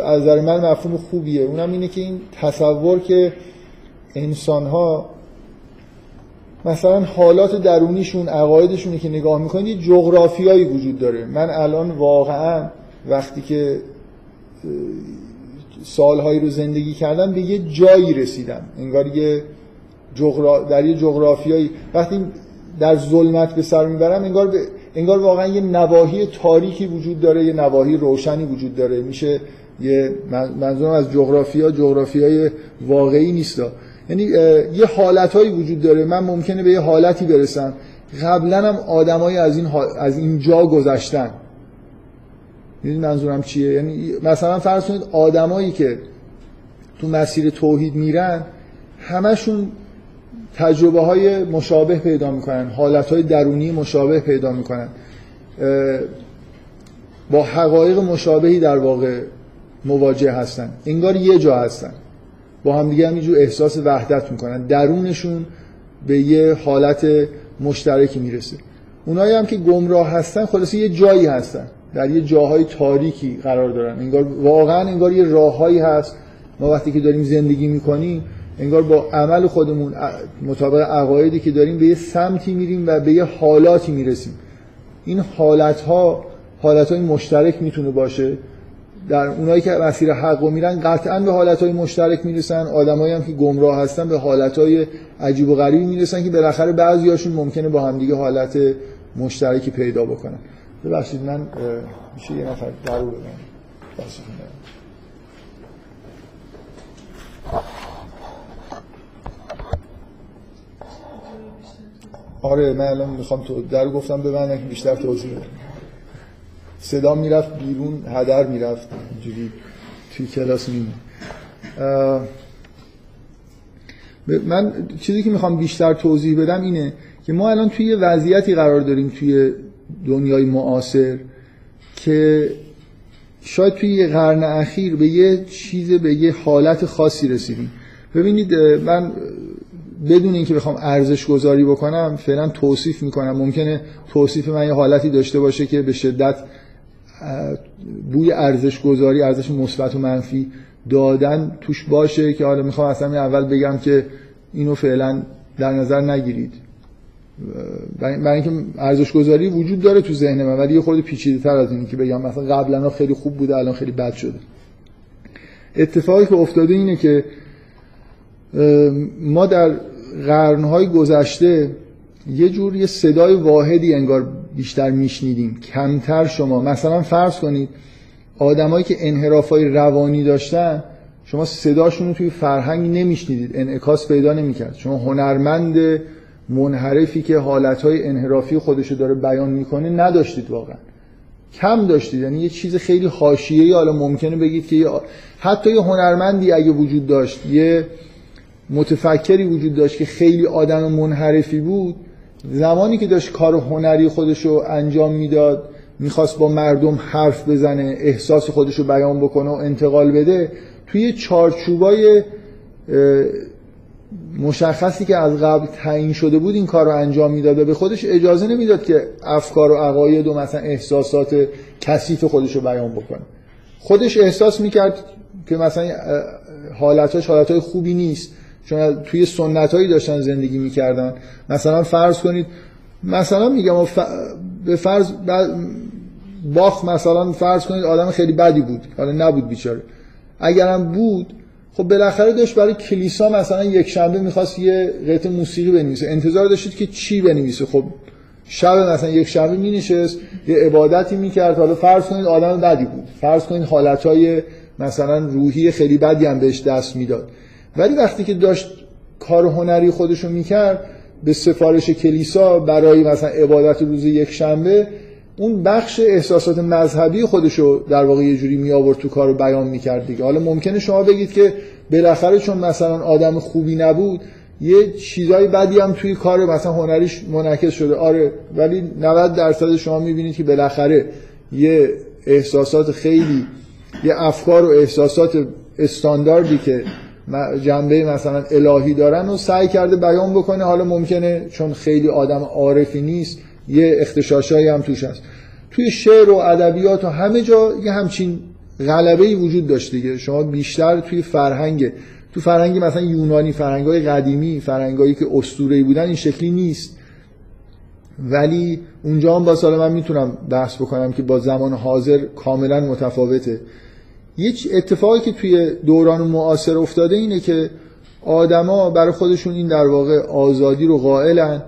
از نظر من مفهوم خوبیه. اونم اینه که این تصور که انسان ها مثلا حالات درونیشون عقایدشونه که نگاه می‌کنید یه جغرافیایی وجود داره. من الان واقعا وقتی که سالهایی رو زندگی کردم به یه جایی رسیدم. انگار یه جغرا... در یه جغرافیایی. وقتی در ظلمت به سر می‌برم انگار به... انگار واقعا یه نواحی تاریکی وجود داره یه نواحی روشنی وجود داره. میشه یه منظورم از جغرافیا جغرافیای واقعی نیستا. یعنی یه حالتهایی وجود داره. من ممکنه به یه حالتی برسم. قبلا هم آدمایی از این از اینجا گذشتن. می‌دونی منظورم چیه؟ یعنی مثلا فرض کنید آدمایی که تو مسیر توحید میرن همشون تجربه های مشابه پیدا می‌کنن. حالت های درونی مشابه پیدا می‌کنن. با حقایق مشابهی در واقع مواجه هستن. انگار یه جا هستن. با هم دیگه همینجور احساس وحدت می‌کنن. درونشون به یه حالت مشترکی می‌رسه. اونایی هم که گمراه هستن خلاصه یه جایی هستن. در یه جاهای تاریکی قرار دارن. انگار واقعا انگار یه راههایی هست. ما وقتی که داریم زندگی می‌کنیم انگار با عمل خودمون مطابق عقایدی که داریم به یه سمتی میریم و به یه حالاتی می‌رسیم. این حالت ها حالت مشترک می‌تونه باشه. در اونایی که مسیر حق رو میرن قطعا به حالت های مشترک می‌رسن. آدمایی هم که گمراه هستن به حالت های عجیب و غریبی می‌رسن که بالاخره بعضیاشون ممکنه با همدیگه حالت مشترکی پیدا بکنن. ببخشید من میشه یه نفر در رو بدم آره من الان می‌خوام تو در گفتم ببندم که بیشتر توضیح بدم. صدا می‌رفت بیرون هدر می‌رفت اینجوری توی کلاس میمون. من چیزی که می‌خوام بیشتر توضیح بدم اینه که ما الان توی وضعیتی قرار داریم توی دنیای معاصر که شاید توی یه قرن اخیر به یه چیز به یه حالت خاصی رسیدیم. ببینید من بدون اینکه بخوام ارزش گذاری بکنم فعلا توصیف می‌کنم. ممکنه توصیف من یه حالتی داشته باشه که به شدت بوی ارزش گذاری ارزش مثبت و منفی دادن توش باشه که حالا می‌خوام اصلا اول بگم که اینو فعلا در نظر نگیرید. برای اینکه ارزش گذاری وجود داره تو ذهن من ولی یه خورده پیچیده تر از اینی که بگم. مثلا قبلا خیلی خوب بوده الان خیلی بد شده. اتفاقی که افتاده اینه که ما در قرنهای گذشته یه جور یه صدای واحدی انگار بیشتر میشنیدیم. کمتر شما مثلا فرض کنید آدمایی که انحرافای روانی داشتن شما صداشون رو توی فرهنگ نمیشنیدید. انعکاس پیدا نمی‌کرد. شما هنرمند منحرفی که حالتهای انحرافی خودشو داره بیان می‌کنه نداشتید واقعا. کم داشتید. یعنی یه چیز خیلی حاشیه‌ای حالا ممکنه بگید که حتی یه هنرمندی اگه وجود داشت یه متفکری وجود داشت که خیلی آدم منحرفی بود زمانی که داشت کار هنری خودشو انجام می‌داد می‌خواست با مردم حرف بزنه احساس خودشو بیان بکنه و انتقال بده توی چارچوبای مشخصی که از قبل تعیین شده بود این کار رو انجام می‌داد و به خودش اجازه نمی‌داد که افکار و عقاید و مثلا احساسات کثیف خودش رو بیان بکنه. خودش احساس می‌کرد که مثلا حالتاش حالتهای خوبی نیست. چون توی سنت هایی داشتن زندگی می‌کردن. مثلا فرض کنید مثلا میگم به فرض باخ مثلا فرض کنید آدم خیلی بدی بود. حالا نبود بیچاره. اگرم بود خب بالاخره داشت برای کلیسا مثلا یک شنبه می‌خواست یه قطع موسیقی بنویسه. انتظار داشتید که چی بنویسه؟ خب شب مثلا یک شنبه می نشست یه عبادتی می‌کرد. حالا فرض کنید آدم بدی بود. فرض کنید حالتهای مثلا روحی خیلی بدی هم بهش دست می‌داد. ولی وقتی که داشت کار هنری خودشو می‌کرد به سفارش کلیسا برای مثلا عبادت روز یک شنبه اون بخش احساسات مذهبی خودشو در واقع یه جوری می آورد تو کار رو بیان می‌کرد دیگه. حالا ممکنه شما بگید که بالاخره چون مثلا آدم خوبی نبود یه چیزای بدی هم توی کار مثلا هنریش منعکس شده. آره ولی 90 درصد شما می‌بینید که بالاخره یه احساسات خیلی یه افکار و احساسات استانداردی که جنبه مثلا الهی دارن و سعی کرده بیان بکنه. حالا ممکنه چون خیلی آدم عارفی نیست یه اختشاشایی هم توش هست. توی شعر و ادبیات و همه جا یه همچین غلبه وجود داشته دیگه. شما بیشتر توی فرهنگ تو فرهنگ مثلا یونانی فرهنگ های قدیمی فرهنگایی که اسطوره‌ای بودن این شکلی نیست. ولی اونجا هم با سال من می‌تونم بحث بکنم که با زمان حاضر کاملا متفاوته. یه اتفاقی که توی دوران معاصر افتاده اینه که آدما برای خودشون این در واقع آزادی رو قائلن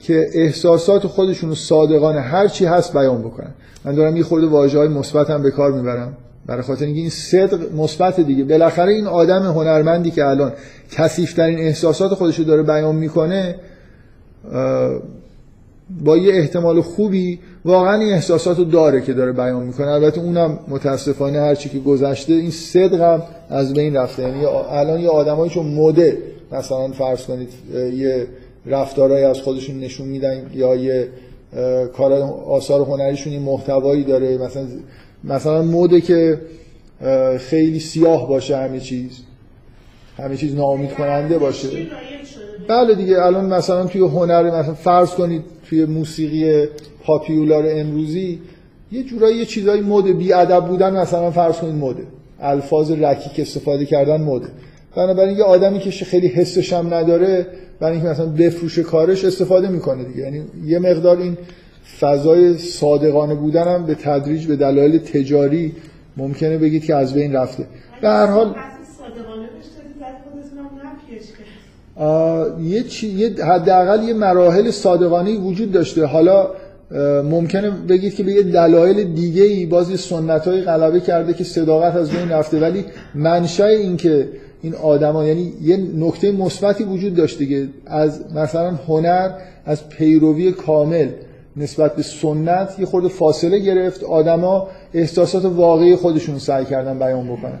که احساسات خودشون رو صادقانه هر چی هست بیان بکنن. من دارم یه خورده واژه‌های مثبت به کار می‌برم. برای خاطر اینکه این صدق مثبت دیگه. بالاخره این آدم هنرمندی که الان کثیف‌ترین احساسات خودش رو داره بیان می‌کنه با یه احتمال خوبی واقعا این احساسات رو داره که داره بیان می‌کنه. البته اونم متاسفانه هر چی که گذشته این صدق هم از بین رفته. یعنی الان یه آدمایی چون مده مثلا فرض کنید یه رفتارهایی از خودشون نشون میدن یا یه کار آثار هنریشون این محتوایی داره. مثلا مثلا مده که خیلی سیاه باشه همه چیز همه چیز ناامید کننده باشه. بله دیگه الان مثلا توی هنر مثلا فرض کنید توی موسیقی پاپیولار امروزی یه جورایی یه چیزای مد بی ادب بودن مثلا فرض کنید مده. الفاظ رکیک استفاده کردن مده. بنابراین یه آدمی که خیلی حسش هم نداره برای اینکه مثلا بفروش کارش استفاده می‌کنه دیگه. یعنی یه مقدار این فضای صادقانه بودن هم به تدریج به دلایل تجاری ممکنه بگید که از بین رفته. به هر حال یه چی... یه حداقل یه مراحل صادقانه وجود داشته. حالا ممکنه بگید که به یه دلایل دیگه ای باز یه سنت های غلبه کرده که صداقت از بین رفته ولی منشأ این که این آدما یعنی یه نکته مثبتی وجود داشته که از مثلا هنر از پیروی کامل نسبت به سنت یه خورده فاصله گرفت. آدما احساسات واقعی خودشون سعی کردن بیان بکنن.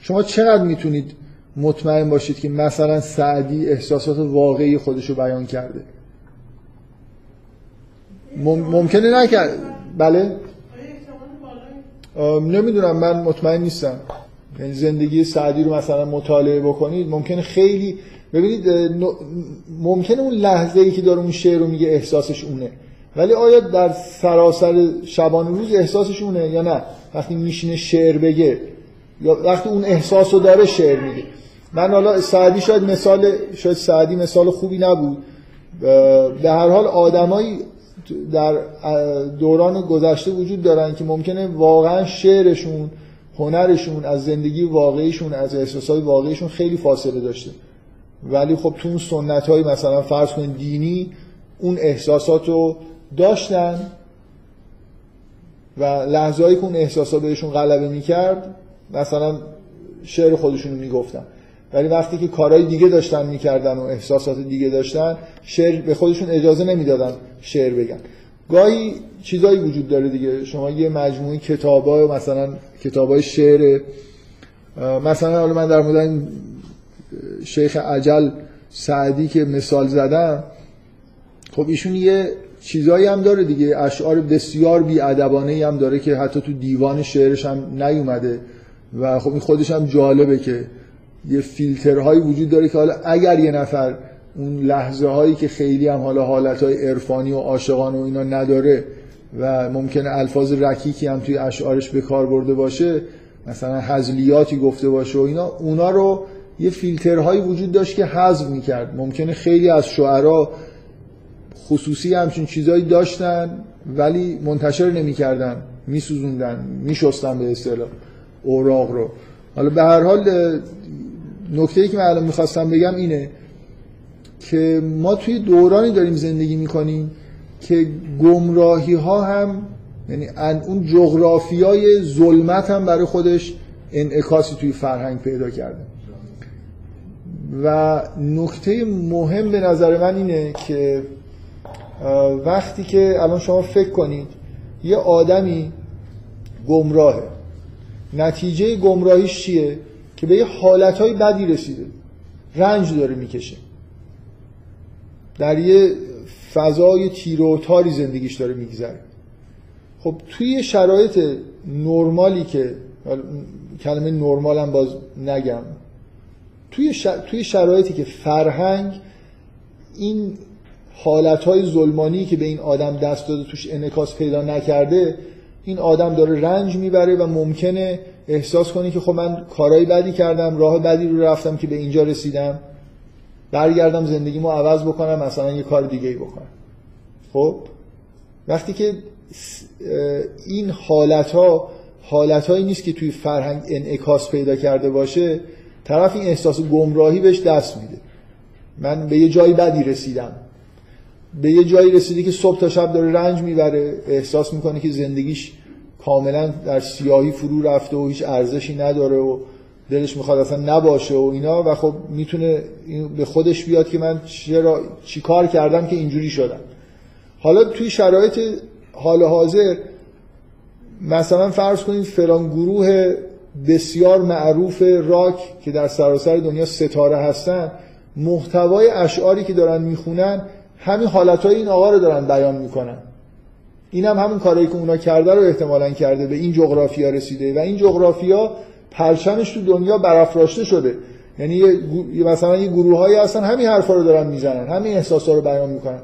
شما چقدر می‌تونید مطمئن باشید که مثلا سعدی احساسات واقعی خودش رو بیان کرده. ممکنه نکرد. بله؟ نمی‌دونم من مطمئن نیستم. یعنی زندگی سعدی رو مثلا مطالعه بکنید ممکنه خیلی ببینید ممکنه اون لحظه ای که داره اون شعر رو میگه احساسش اونه. ولی آیا در سراسر شبان روز احساسش اونه یا نه؟ وقتی میشینه شعر بگه یا وقتی اون احساس رو داره شعر میگه. من حالا سعدی شاید مثال شاید سعدی مثال خوبی نبود. به هر حال آدمایی در دوران گذشته وجود دارن که ممکنه واقعا شعرشون هنرشون از زندگی واقعیشون از احساسات واقعیشون خیلی فاصله داشته. ولی خب تو اون سنت های مثلا فرض کنید دینی اون احساسات رو داشتن و لحظه که اون احساسات بهشون غلبه می‌کرد مثلا شعر خودشون رو می‌گفتن. ولی وقتی که کارهای دیگه داشتن می‌کردن و احساسات دیگه داشتن شعر به خودشون اجازه نمی‌دادن شعر بگن. گاهی چیزایی وجود داره دیگه. شما یه مجموعه کتابا مثلا کتابای شعر مثلا حالا من در مورد شیخ عجل سعدی که مثال زدم خب ایشون یه چیزایی هم داره دیگه. اشعار بسیار ادبانه هم داره که حتی تو دیوان شعرش هم نیومده. و خب این خودش هم جالبه که یه فیلترهایی وجود داره که حالا اگر یه نفر اون لحظه هایی که خیلی هم حالا حالت های عرفانی و عاشقانه و اینا نداره و ممکنه الفاظ رکیکی هم توی اشعارش به کار برده باشه مثلا هزلیاتی گفته باشه و اینا اونا رو یه فیلترهایی وجود داشت که حذف می‌کرد. ممکنه خیلی از شعرا خصوصی همچین چیزایی داشتن ولی منتشر نمی‌کردن میسوزوندن میشستن به اصطلاح اوراق رو. حالا به هر حال نکته ای که من الان می‌خواستم بگم اینه که ما توی دورانی داریم زندگی می‌کنیم که گمراهی ها هم یعنی اون جغرافیای ظلمت هم برای خودش انعکاسی توی فرهنگ پیدا کرده و نکته مهم به نظر من اینه که وقتی که الان شما فکر کنید یه آدمی گمراهه نتیجه گمراهیش چیه؟ که به یه حالتهای بدی رسیده. رنج داره می‌کشه. در یه فضای تیر و تاری زندگیش داره میگذره. خب توی شرایط نرمالی که کلمه نرمال هم باز نگم توی, توی شرایطی که فرهنگ این حالتهای ظلمانی که به این آدم دست داده توش انکاس پیدا نکرده این آدم داره رنج می‌بره و ممکنه احساس کنی که خب من کارهای بدی کردم راه بدی رو رفتم که به اینجا رسیدم. برگردم زندگیمو عوض بکنم مثلا یه کار دیگه ای بکنم. خب؟ وقتی که این حالت ها حالت هایی نیست که توی فرهنگ انعکاس پیدا کرده باشه طرف این احساس گمراهی بهش دست میده. من به یه جایی بدی رسیدم. به یه جایی رسیدی که صبح تا شب داره رنج می‌بره احساس می‌کنه که زندگیش کاملا در سیاهی فرو رفته و هیچ ارزشی نداره و دلش می‌خواد اصلا نباشه و اینا و خب می‌تونه به خودش بیاد که من چرا چی کار کردم که اینجوری شدم. حالا توی شرایط حال حاضر مثلا فرض کنید فلان گروه بسیار معروف راک که در سراسر دنیا ستاره هستن محتوای اشعاری که دارن می‌خونن همین حالتهای این آقا رو دارن بیان می‌کنن. این هم همون کارهایی که اونا کرده رو احتمالا کرده به این جغرافیا رسیده. و این جغرافیا پرچمش تو دنیا برافراشته شده. یعنی یه مثلا یه گروههایی هستن همین حرفا رو دارن می‌زنن همین احساسا رو بیان می‌کنن.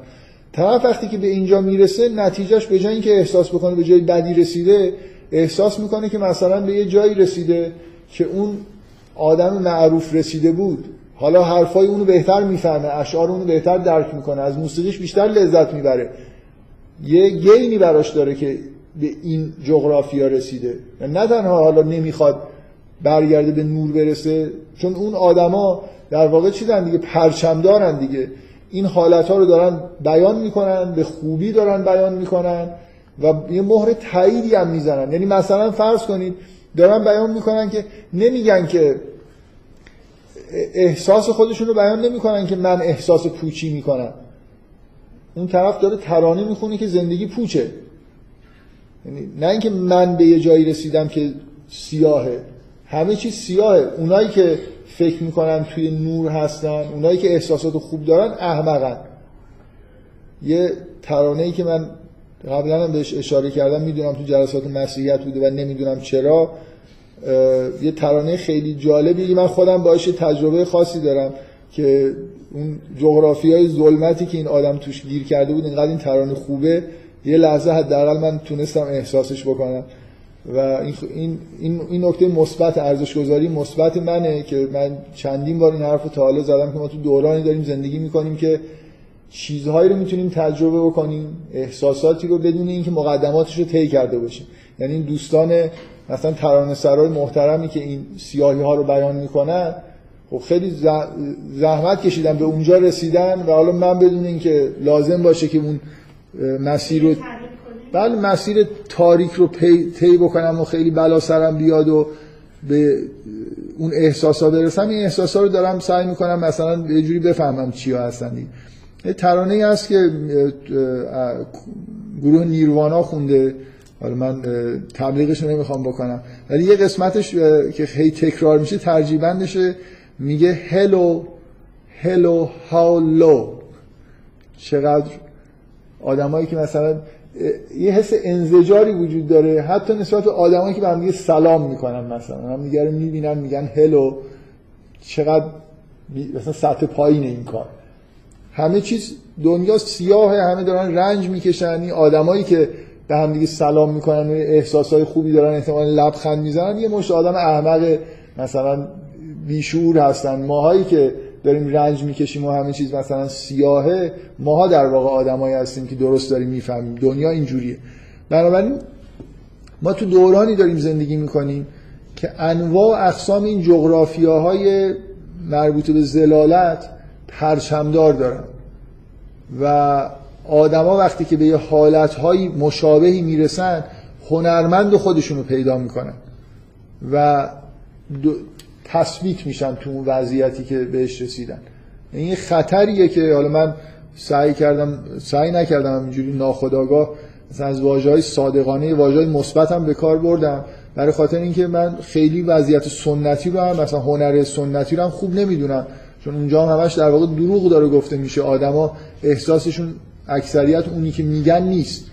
طرف وقتی که به اینجا می‌رسه نتیجهش به جای اینکه احساس بکنه به جای بدی رسیده احساس می‌کنه که مثلا به یه جایی رسیده که اون آدم معروف رسیده بود. حالا حرفای اونو بهتر می‌فهمه اشعار اونو بهتر درک می‌کنه از موسیقیش بیشتر لذت می‌بره. یه گینی براش داره که به این جغرافیا رسیده. نه تنها حالا نمی‌خواد برگرده به نور برسه چون اون آدما در واقع چی دیگه؟ پرچم دارن دیگه. این حالت ها رو دارن بیان می‌کنن به خوبی دارن بیان می‌کنن و یه مهر تاییدی هم می‌زنن. یعنی مثلا فرض کنید دارن بیان می‌کنن که نمیگن که احساس خودشون رو بیان نمی‌کنن که من احساس پوچی می‌کنم. اون طرف داره ترانه می‌خونه که زندگی پوچه. یعنی نه اینکه من به یه جایی رسیدم که سیاهه. همه چیز سیاهه. اونایی که فکر می‌کنن توی نور هستن اونایی که احساسات خوب دارن احمقن. یه ترانه ای که من قبلا هم بهش اشاره کردم می‌دونم تو جلسات مسیحیت بوده و نمی‌دونم چرا یه ترانه خیلی جالبی من خودم باش تجربه خاصی دارم که اون جغرافی های ظلمتی که این آدم توش گیر کرده بود اینقدر این ترانه خوبه یه لحظه حداقل من تونستم احساسش بکنم. و این این این نکته مثبت ارزش گذاری مثبت منه که من چندین بار این حرف رو تا حالا زدم که ما تو دورانی داریم زندگی می‌کنیم که چیزهایی رو می‌تونیم تجربه بکنیم احساساتی رو بدون اینکه مقدماتش رو طی کرده باشیم. یعنی این دوستان مثلا ترانه سرای محترمی که این سیاهی ها رو بیان می‌کنن خب خیلی زحمت کشیدن به اونجا رسیدن و حالا من بدون اینکه لازم باشه که اون مسیر رو بله مسیر تاریک رو طی بکنم و خیلی بلا سرم بیاد و به اون احساسا برسم. این احساسا رو دارم سعی می‌کنم مثلا یه جوری بفهمم چیا هستن. یه ترانه ای هست که گروه نیروانا خونده. حالا من تبلیغش رو نمی‌خوام بکنم. ولی یه قسمتش که خیلی تکرار میشه ترجیبندشه. میگه هلو هلو هاو لو چقدر آدمایی که مثلا یه حس انزجاری وجود داره. حتی نسبت به آدمایی که به هم سلام می‌کنن مثلا. هم دیگه رو می‌بینن میگن هلو. چقدر مثلا سطح پایین این کار. همه چیز دنیا سیاهه همه دارن رنج می‌کشن. این آدمایی که به هم دیگه سلام می‌کنن احساسای خوبی دارن احتمال لبخند می‌زنن یه مشت آدم احمق مثلا بیشور هستن. ماهایی که داریم رنج می‌کشیم و همه چیز مثلا سیاهه ماها در واقع آدمایی هستیم که درست داریم می‌فهمیم. دنیا اینجوریه. بنابراین ما تو دورانی داریم زندگی می‌کنیم که انواع و اقسام این جغرافیاهای مربوط به زلالت پرچمدار دارن. و آدما وقتی که به یه حالتهای مشابهی می‌رسن هنرمند خودشونو پیدا می‌کنن. و تثبیت میشن تو اون وضعیتی که بهش رسیدن. این خطریه که حالا من سعی کردم سعی نکردم اینجوری ناخداگاه مثلا از واژه های صادقانه واژه های مثبت هم به کار بردم. برای خاطر اینکه من خیلی وضعیت سنتی رو هم مثلا هنر سنتی رو هم خوب نمی‌دونم. چون اونجا هم همش در واقع دروغ داره گفته میشه. آدما احساسشون اکثریت اونی که میگن نیست.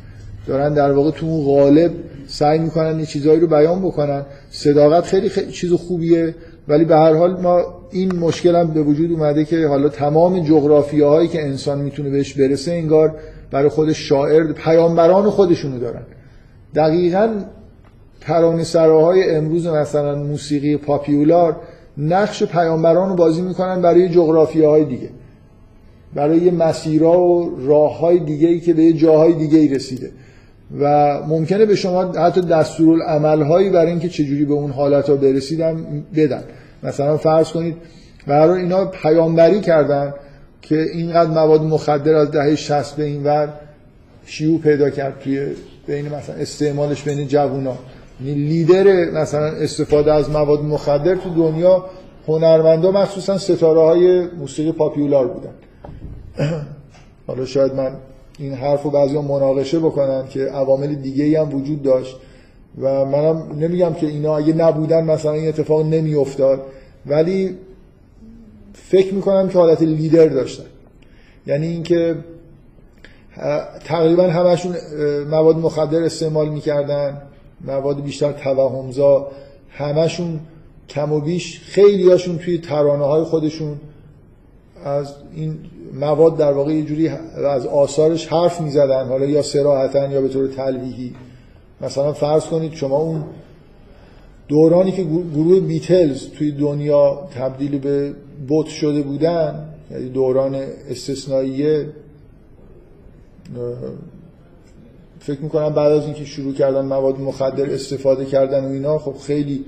دارن در واقع تو اون غالب سعی می‌کنن یه چیزایی رو بیان بکنن. صداقت خیلی, خیلی چیز خوبیه. ولی به هر حال ما این مشکل هم به وجود اومده که حالا تمام جغرافیاهایی که انسان می‌تونه بهش برسه انگار برای خودش شاعر پیامبران خودشونو دارن. دقیقا ترانه سراهای امروز مثلا موسیقی پاپیولار نقش پیامبران رو بازی می‌کنن برای جغرافیاهای دیگه. برای مسیرها و راه های دیگه ای که به جاهای دیگه ای رسیده. و ممکنه به شما حتی دستورالعمل هایی برای اینکه چجوری به اون حالت ها برسیدن بدن. مثلا فرض کنید برای اینا پیامبری کردن که اینقدر مواد مخدر از دهه 60 به این ور شیوع پیدا کرد توی بین مثلا استعمالش بین جوونا. یعنی لیدر مثلا استفاده از مواد مخدر تو دنیا هنرمندا مخصوصا ستاره های موسیقی پاپیولار بودن. حالا شاید من این حرف رو بعضی مناقشه بکنن که عوامل دیگه هم وجود داشت. و منم نمیگم که اینا اگه نبودن مثلا این اتفاق نمیافتاد. ولی فکر می‌کنم که حالت لیدر داشتن. یعنی اینکه تقریبا همشون مواد مخدر استعمال می‌کردن مواد بیشتر توهمزا همشون کم و بیش خیلی هاشون توی ترانه های خودشون از این مواد در واقع یه جوری از آثارش حرف می‌زدن. حالا یا سراحتا یا به طور تلویحی. مثلا فرض کنید شما اون دورانی که گروه بیتلز توی دنیا تبدیل به بوت شده بودن یعنی دوران استثنائیه فکر می‌کنم بعد از اینکه شروع کردن مواد مخدر استفاده کردن و اینا خب خیلی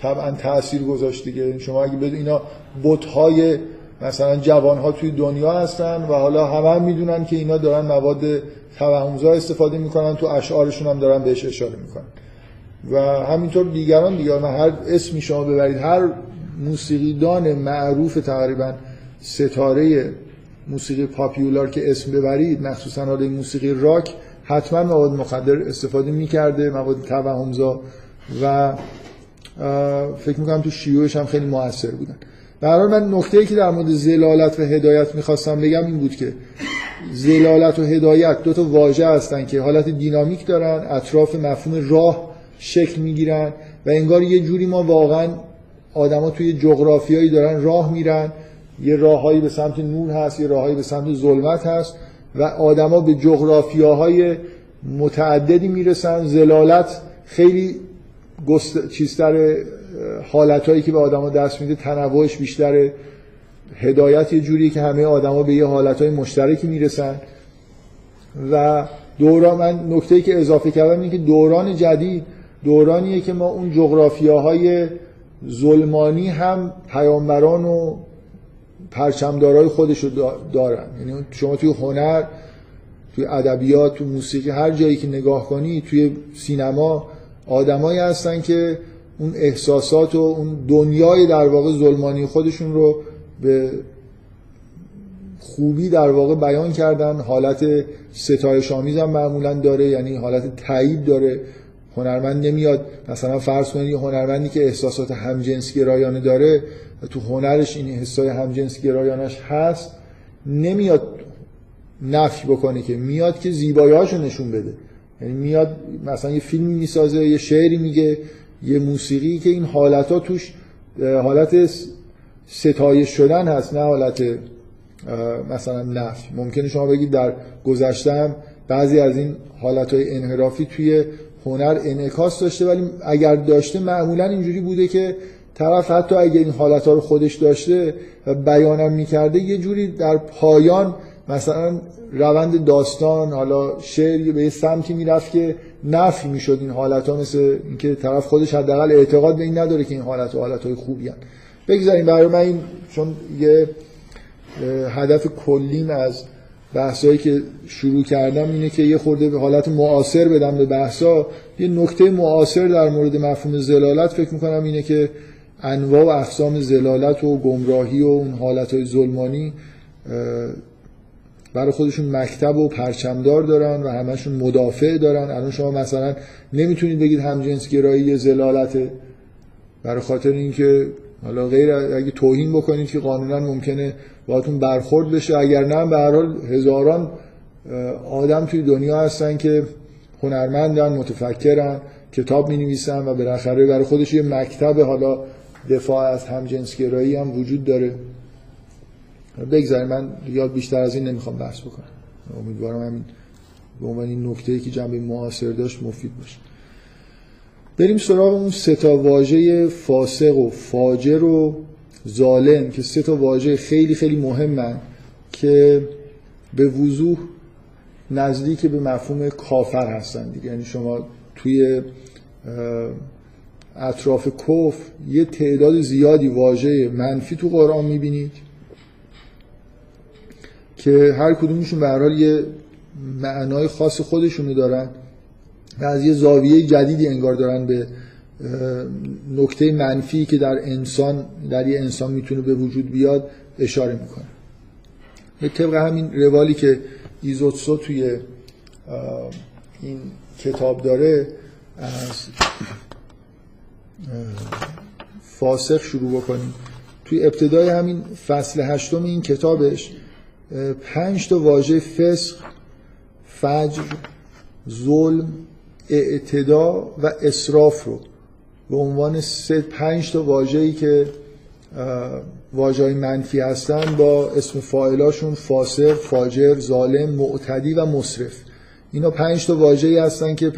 طبعا تاثیر گذاشت دیگه. شما اگه بد اینا بوت های مثلا جوان ها توی دنیا هستن و حالا همه هم می‌دونن که اینا دارن مواد توهمزا استفاده می‌کنن تو اشعارشون هم دارن بهش اشاره می‌کنن. و همینطور دیگران دیگر هر اسمی شما ببرید هر موسیقیدان معروف تقریبا ستاره موسیقی پاپیولار که اسم ببرید مخصوصا حالا موسیقی راک حتما مواد مخدر استفاده می‌کرده مواد توهمزا و فکر می‌کنم تو شیوعش هم خیلی موثر بودن. برای من نکته که در مورد زلالت و هدایت می‌خواستم بگم این بود که زلالت و هدایت دو تا واژه هستن که حالت دینامیک دارن اطراف مفهوم راه شکل می‌گیرن و انگار یه جوری ما واقعا آدما توی جغرافیایی دارن راه میرن یه راههایی به سمت نور هست یه راههایی به سمت ظلمت هست و آدما به جغرافیاهای متعددی می‌رسن. زلالت خیلی گست... چیزتر حالتهایی که به آدما دست میده تنوعش بیشتره. هدایت یه جوریه که همه آدما به یه حالتهای مشترکی می‌رسن. و دوران من نکته که اضافه کردم اینه که دوران جدید دورانیه که ما اون جغرافیاهای ظلمانی هم پیامبران و پرچمدارای خودش رو دارن. یعنی شما توی هنر توی ادبیات تو موسیقی هر جایی که نگاه کنی توی سینما آدمایی هستن که اون احساسات و اون دنیای در واقع ظلمانی خودشون رو به خوبی در واقع بیان کردن. حالت ستایش آمیز هم معمولا داره یعنی حالت تایید داره. هنرمند نمیاد. مثلا فرض کنید یه هنرمندی که احساسات همجنس گرایانه داره تو هنرش این حسای همجنس گرایانش هست نمیاد نفی بکنه که میاد که زیبایی‌هاشو نشون بده. یعنی میاد مثلا یه فیلمی می‌سازه یه شعری میگه یه موسیقی که این حالت ها توش حالت ستایش شدن هست نه حالت مثلا نفی ممکنه شما بگید در گذشته بعضی از این حالتهای انحرافی توی هنر انعکاس داشته ولی اگر داشته معمولا اینجوری بوده که طرف حتی اگر این حالت ها رو خودش داشته و بیانم می‌کرده یه جوری در پایان مثلا روند داستان حالا شعر به یه سمتی می‌رفت که نفی می‌شد این حالت ها مثل اینکه طرف خودش حداقل اعتقاد به این نداره که این حالت ها حالت های خوبی هن. بگذاریم برای من این چون یه هدف کلیم از بحثایی که شروع کردم اینه که یه خورده به حالت معاصر بدم به بحثا یه نکته معاصر در مورد مفهوم زلالت فکر می‌کنم اینه که انواع و اقسام زلالت و گمراهی و اون حالت ظلمانی برای خودشون مکتب و پرچمدار دارن و همشون مدافع دارن. الان شما مثلا نمی‌تونید بگید همجنس گرایی زلالته. برای خاطر اینکه حالا غیر اگه توهین بکنید که قانونا ممکنه باهاتون برخورد بشه. اگر نه به هر حال هزاران آدم توی دنیا هستن که هنرمندن متفکرن کتاب می نویسن و بالاخره برای خودش یه مکتب حالا دفاع از همجنسگرایی هم وجود داره. بگذاریم من یاد بیشتر از این نمی‌خوام بحث بکنم. امیدوارم همین به عنوان این نکته که جنبه معاصر داشت مفید باشه. بریم سراغ اون سه تا واژه فاسق و فاجر و ظالم که سه تا واژه خیلی خیلی مهمن که به وضوح نزدیک به مفهوم کافر هستن دیگه. یعنی شما توی اطراف کف یه تعداد زیادی واژه منفی تو قرآن می‌بینید. که هر کدومشون به حال یه معنای خاص خودشونو دارن و از یه زاویه جدیدی انگار دارن به نکته منفی که در انسان در یه انسان می‌تونه به وجود بیاد اشاره می‌کنه. به طبق همین روالی که ایزوتسو توی این کتاب داره از فاسق شروع بکنیم. توی ابتدای همین فصل هشتم این کتابش پنج تا واژه فسق فجر ظلم اعتدا و اسراف رو به عنوان سه پنج تا واژه‌ای که واژه‌های منفی هستن با اسم فاعلاشون فاسق، فاجر، ظالم، معتدی و مصرف اینا پنج تا واژه‌ای هستن که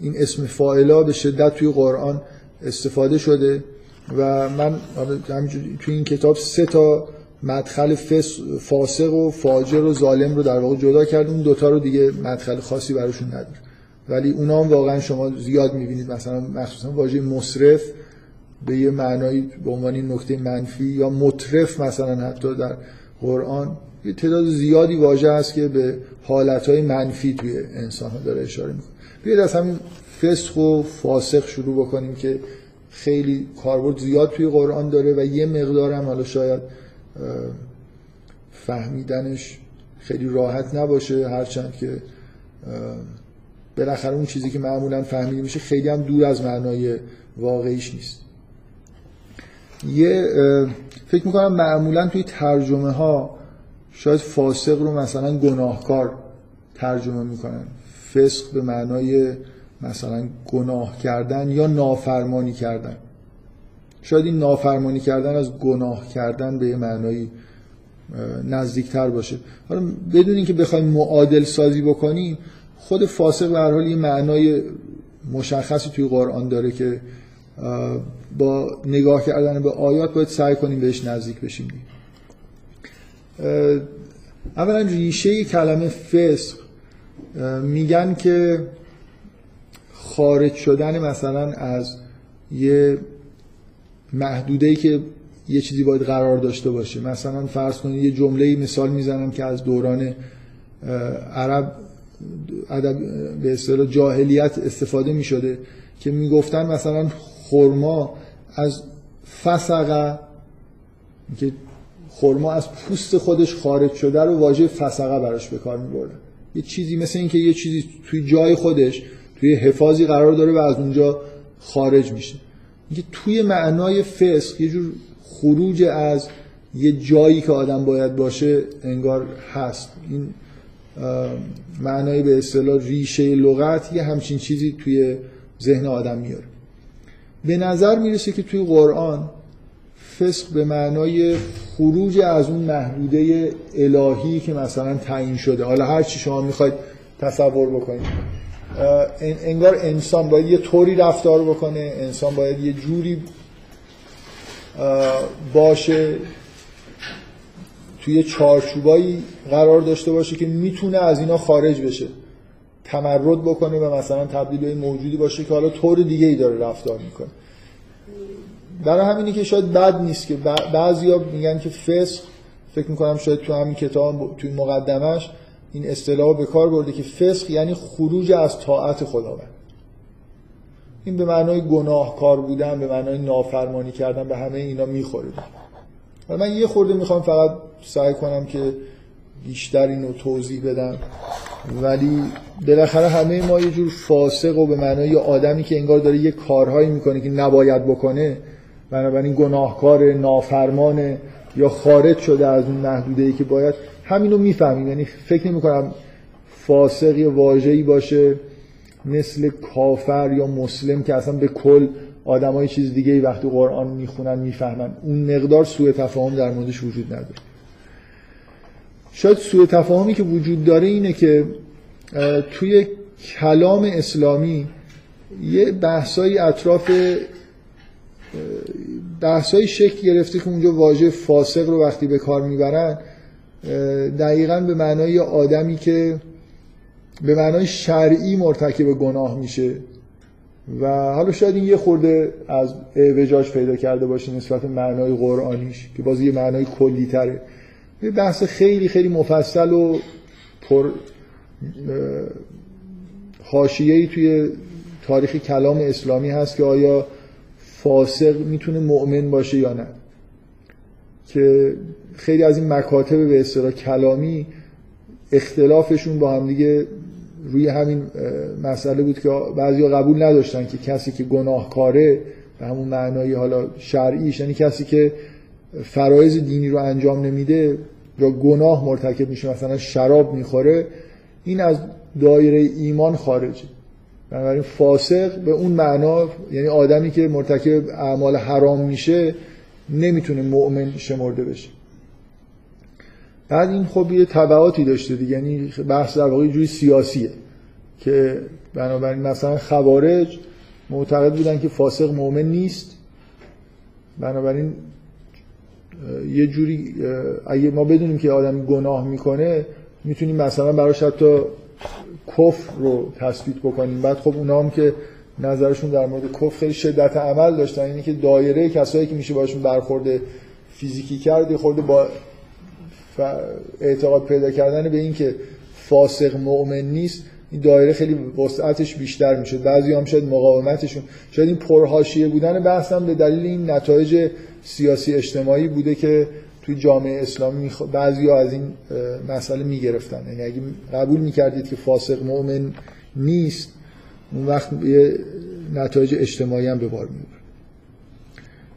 این اسم فاعلا به شدت توی قرآن استفاده شده و من توی این کتاب سه تا مدخل فاسق و فاجر و ظالم رو در واقع جدا کردم اون دوتا رو دیگه مدخل خاصی براشون نداره. ولی اونا هم واقعا شما زیاد می‌بینید. مثلا مخصوصا واژه مصرف به یه معنایی به عنوان نکته منفی یا مطرف مثلا حتی در قرآن یه تعداد زیادی واژه هست که به حالتهای منفی توی انسان ها داره اشاره می‌کنه. بیاید از همین فسق و فاسق شروع بکنیم که خیلی کاربرد زیاد توی قرآن داره و یه مقدار هم حالا شاید فهمیدنش خیلی راحت نباشه هرچند که بالاخره اون چیزی که معمولا فهمیده میشه خیلی هم دور از معنای واقعیش نیست. یه فکر می‌کنم معمولا توی ترجمه ها شاید فاسق رو مثلا گناهکار ترجمه می‌کنن. فسق به معنای مثلا گناه کردن یا نافرمانی کردن. شاید این نافرمانی کردن از گناه کردن به یه معنایی نزدیکتر باشه. حالا بدون اینکه بخوایم معادل سازی بکنیم خود فاسق به هر حال یه معنای مشخصی توی قرآن داره که با نگاه کردن به آیات باید سعی کنیم بهش نزدیک بشیم. اولا ریشه کلمه فسق میگن که خارج شدن مثلا از یه محدوده که یه چیزی باید قرار داشته باشه. مثلا فرض کنید یه جمله مثال می‌زنم که از دوران عرب ادب به اصطلاح جاهلیت استفاده می شده که می‌گفتن مثلا خرما از فسقه که خرما از پوست خودش خارج شده رو واژه فسقه براش به کار میبردن یه چیزی مثل اینکه یه چیزی توی جای خودش توی حفاظی قرار داره و از اونجا خارج میشه. اینکه توی معنای فسق یه جور خروج از یه جایی که آدم باید باشه انگار هست. این معنای به اصطلاح ریشه لغت یه همچین چیزی توی ذهن آدم میاره. به نظر می‌رسه که توی قرآن فسق به معنای خروج از اون محدوده الهی که مثلا تعیین شده. حالا هر چی شما می‌خواید تصور بکنیم انگار انسان باید یه طوری رفتار بکنه انسان باید یه جوری باشه توی چارچوبایی قرار داشته باشه که می‌تونه از اینا خارج بشه تمرد بکنه و مثلا تبدیل به موجودی باشه که حالا طور دیگه ای داره رفتار می‌کنه. برای همینی که شاید بد نیست که بعضیا میگن که فسق فکر می‌کنم شاید تو همین کتاب توی مقدمش این اصطلاح به کار برده که فسق یعنی خروج از طاعت خداوند. این به معنای گناهکار بودن به معنای نافرمانی کردن به همه اینا می‌خوره. من یه خورده می‌خوام فقط سعی کنم که بیشتر اینو توضیح بدم. ولی بالاخره همه ما یه جور فاسق و به معنای آدمی که انگار داره یه کارهایی می‌کنه که نباید بکنه بنابراین گناهکار نافرمانه یا خارج شده از اون محدوده ای که باید همینو می‌فهمیم. یعنی فکر نمی کنم فاسق یا واژه‌ای باشه مثل کافر یا مسلم که اصلا به کل آدمای چیز دیگه وقتی قرآن می‌خونن می‌فهمن. اون مقدار سوء تفاهم در موردش وجود نداره. شاید سوء تفاهمی که وجود داره اینه که توی کلام اسلامی یه بحثایی اطراف بحثایی شکل گرفته که اونجا واژه فاسق رو وقتی به کار می‌برن دقیقا به معنای آدمی که به معنای شرعی مرتکب گناه میشه. و حالا شاید این یه خورده از اعوجاج پیدا کرده باشه نسبت معنای قرآنیش که باز یه معنای کلی تره. یه بحث خیلی خیلی مفصل و پر حاشیه‌ای توی تاریخ کلام اسلامی هست که آیا فاسق می‌تونه مؤمن باشه یا نه. که خیلی از این مکاتب به اصطلاح کلامی اختلافشون با هم دیگه روی همین مسئله بود که بعضیا قبول نداشتن که کسی که گناهکاره به همون معنای حالا شرعیش یعنی کسی که فرایز دینی رو انجام نمیده یا گناه مرتکب میشه مثلا شراب می‌خوره این از دایره ایمان خارجه. بنابراین فاسق به اون معنا یعنی آدمی که مرتکب اعمال حرام میشه نمی‌تونه مؤمن شمرده بشه. بعد این خب یه تبعاتی داشته دیگه یعنی بحث در واقع جوری سیاسیه که بنابراین مثلا خوارج معتقد بودن که فاسق مؤمن نیست. بنابراین یه جوری اگه ما بدونیم که آدم گناه می‌کنه می‌تونیم مثلا براش حتی کفر رو تثبیت بکنیم. بعد خب اونا هم که نظرشون در مورد کفر خیلی شدت عمل داشتن اینه که دایره کسایی که میشه باشون برخورده فیزیکی کرد خورده با اعتقاد پیدا کردن به این که فاسق مؤمن نیست این دایره خیلی وسعتش بیشتر میشه بعضی هم شاید مقاومتشون شاید این پرهاشیه بودن بحث هم به دلیل این نتایج سیاسی اجتماعی بوده که توی جامعه اسلامی بعضی ها از این مسئله می‌گرفتن. یعنی اگه قبول می‌کردید که فاسق مؤمن نیست اون وقت یه نتایج اجتماعی هم به بار می‌بره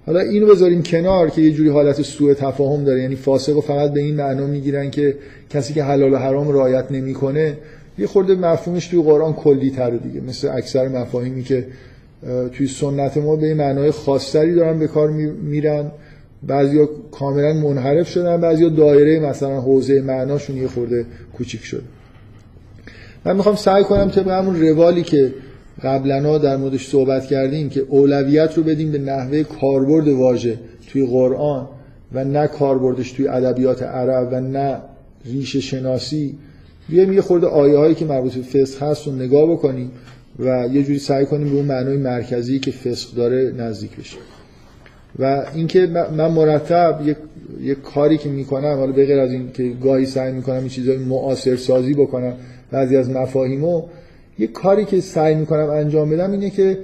حالا اینو بذاریم کنار که یه جوری حالت سوء تفاهم داره. یعنی فاسق رو فقط به این معنا می‌گیرن که کسی که حلال و حرام رعایت نمی‌کنه یه خورده مفهومش توی قرآن کلی تره دیگه. مثل اکثر مفاهیمی که توی سنت ما به معنای خاصتری دارن به کار میرن. بعضیا کاملا منحرف شدن بعضیا دایره مثلا حوزه معناشون یه خورده کوچیک شده. من می‌خوام سعی کنم طبق همون روالی که قبلا در موردش صحبت کردیم که اولویت رو بدیم به نحوه کاربرد واژه توی قرآن و نه کاربردش توی ادبیات عرب و نه ریشه شناسی. بیایم یه خورده آیه هایی که مربوط به فسق هست رو نگاه بکنیم و یه جوری سعی کنیم به اون معنای مرکزی که فسق داره نزدیک بشیم و اینکه من مرتب یک یک کاری که می‌کنم حالا به غیر از این که گاهی سعی می‌کنم این چیزای معاصر سازی بکنم بعضی از مفاهیمو یک کاری که سعی می‌کنم انجام بدم اینه که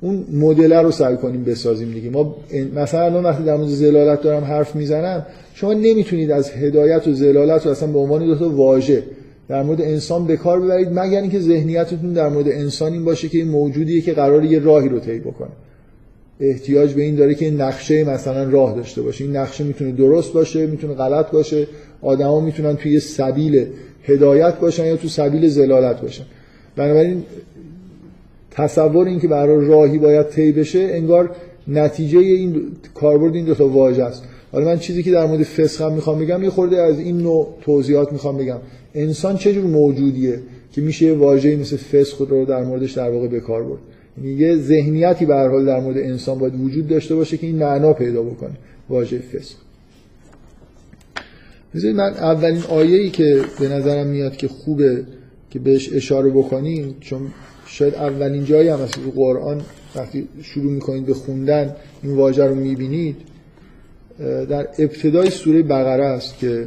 اون مدل رو سعی کنیم بسازیم دیگه. ما مثلا الان وقتی در مورد زلالت دارم حرف می‌زنم شما نمی‌تونید از هدایت و زلالت رو اصلا به عنوان دو تا واژه در مورد انسان به کار ببرید مگر اینکه ذهنیتتون در مورد انسان این باشه که این موجودیه که قرار یه راهی رو طی بکنه. احتیاج به این داره که نقشه مثلا راه داشته باشه. این نقشه می‌تونه درست باشه می‌تونه غلط باشه. آدما می‌تونن توی سبیل هدایت باشن یا تو سبیل زلالت باشن. بنابراین تصور این که برای راهی باید طی بشه انگار نتیجه این کاربرد این دو تا واژه است. حالا من چیزی که در مورد فسق هم می‌خوام بگم یه خورده از این نوع توضیحات می‌خوام بگم. انسان چه جور موجودیه که میشه یه واژه‌ای مثل فسق رو در موردش در واقع به کار برد؟ یعنی یه ذهنیتی به هر حال در مورد انسان باید وجود داشته باشه که این معنا پیدا بکنه واژه فسق. بذارید من اولین آیه‌ای که به نظرم میاد که خوبه که بهش اشاره بکنیم چون شاید اولین جایی هم از قرآن وقتی شروع می‌کنید به خوندن این واژه رو می‌بینید در ابتدای سوره بقره است که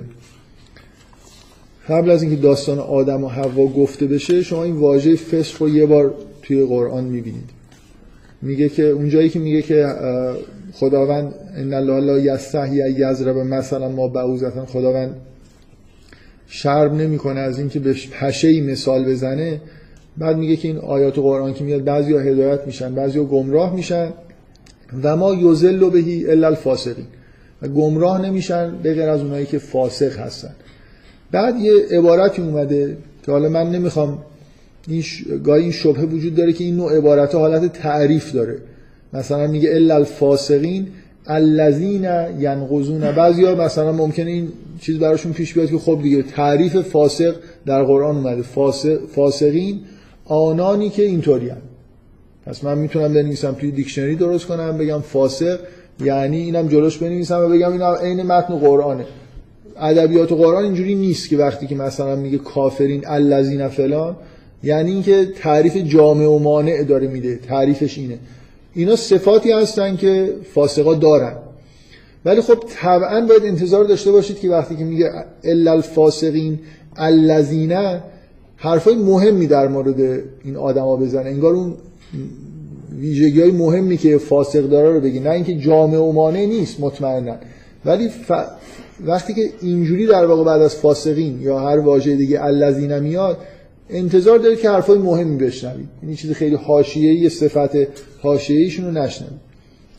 قبل از اینکه داستان آدم و حوا گفته بشه شما این واژه فسق رو یه بار توی قرآن می‌بینید. میگه که اونجایی که میگه که خداوند ان الله لا یستحی یضرب مثلا ما بعوزتن خداوند شرم نمی‌کنه از اینکه به پشه ای مثال بزنه بعد میگه که این آیات قرآن که میاد بعضیا هدایت میشن بعضیا گمراه میشن و ما یذل بهی الا الفاسقین. و گمراه نمیشن به غیر از اونایی که فاسق هستن. بعد یه عبارتی اومده که حالا من نمی‌خوام این گاهی این شبهه وجود داره که این نوع عبارت حالت تعریف داره. مثلا میگه الا الفاسقین الذین ینقضون. بعضیا مثلا ممکنه این چیز براشون پیش بیاد که خب دیگه تعریف فاسق در قرآن اومده. فاسق فاسقین آنانی که اینطوری پس من می‌تونم بنویسم توی دیکشنری درست کنم بگم فاسق یعنی اینم جلوش بنویسم و بگم این عین متن قرآنه. ادبیات قرآن اینجوری نیست که وقتی که مثلا میگه کافرین الذین فلان یعنی اینکه تعریف جامع و مانع داره میده تعریفش اینه. اینا صفاتی هستن که فاسقا دارن. ولی خب طبعا باید انتظار داشته باشید که وقتی که میگه الا الفاسقین الذین حرفای مهمی در مورد این آدما بزنه. انگار اون ویژگی های مهمی که فاسق داره رو بگی. نه اینکه جامع و مانع نیست مطمئنا. ولی ف... وقتی که اینجوری در واقع بعد از فاسقین یا هر واژه دیگه الذین میاد انتظار دارید که حرفای مهمی بشنوید. این چیز خیلی حاشیه‌ای صفت حاشیه‌ایشون رو نشنوید.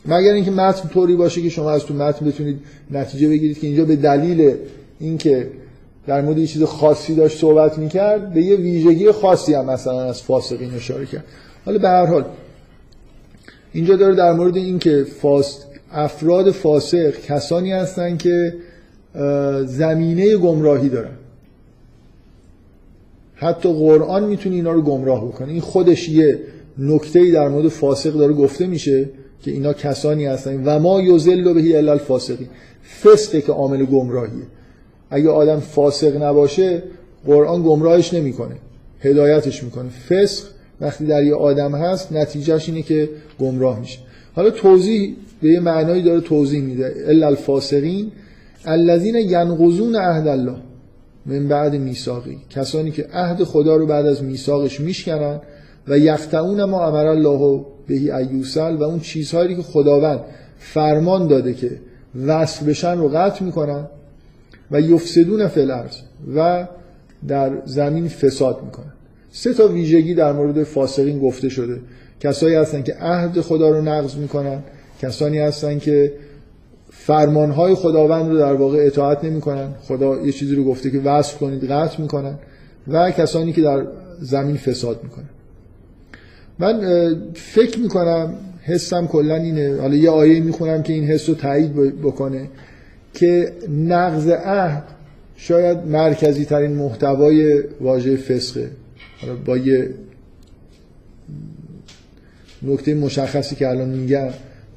مگر اینکه متن طوری باشه که شما از تو متن بتونید نتیجه بگیرید که اینجا به دلیل اینکه در مورد یه چیز خاصی داشت صحبت می‌کرد به یه ویژگی خاصی هم مثلا از فاسقین اشاره کرد. حالا به هر حال اینجا داره در مورد اینکه فاس... افراد فاسق کسانی هستن که زمینه گمراهی دارن. حتی قرآن می‌تونه اینا رو گمراه بکنه. این خودش یه نکته در مورد فاسق داره گفته میشه. که اینا کسانی هستن و ما یذل بهی الا الفاسقین. فسقه که عامل گمراهیه. اگه آدم فاسق نباشه قرآن گمراهش نمی‌کنه. هدایتش می‌کنه. فسق وقتی در یه آدم هست نتیجهش اینه که گمراه میشه. حالا توضیح به یه معنایی داره توضیح میده. الا الفاسقین الذين ينقضون عهد الله من بعد میثاقی. کسانی که عهد خدا رو بعد از میثاقش میشکنن و یقطعون ما امر الله بهی ایوسل و اون چیزهایی که خداوند فرمان داده که وصل بشن رو قطع می‌کنن و یفسدون فی و در زمین فساد می‌کنن. سه تا ویژگی در مورد فاسقین گفته شده. کسایی هستن که عهد خدا رو نقض می‌کنن کسانی هستن که فرمانهای خداوند رو در واقع اطاعت نمی‌کنن. خدا یه چیزی رو گفته که وصف کنید قطع می‌کنن. و کسانی که در زمین فساد می‌کنن. من فکر می‌کنم حسم کلا اینه حالا یه آیه می‌خونم که این حس رو تایید بکنه که نقض عهد شاید مرکزی ترین محتوای واژه فسقه. حالا با یه نکته مشخصی که الان میگم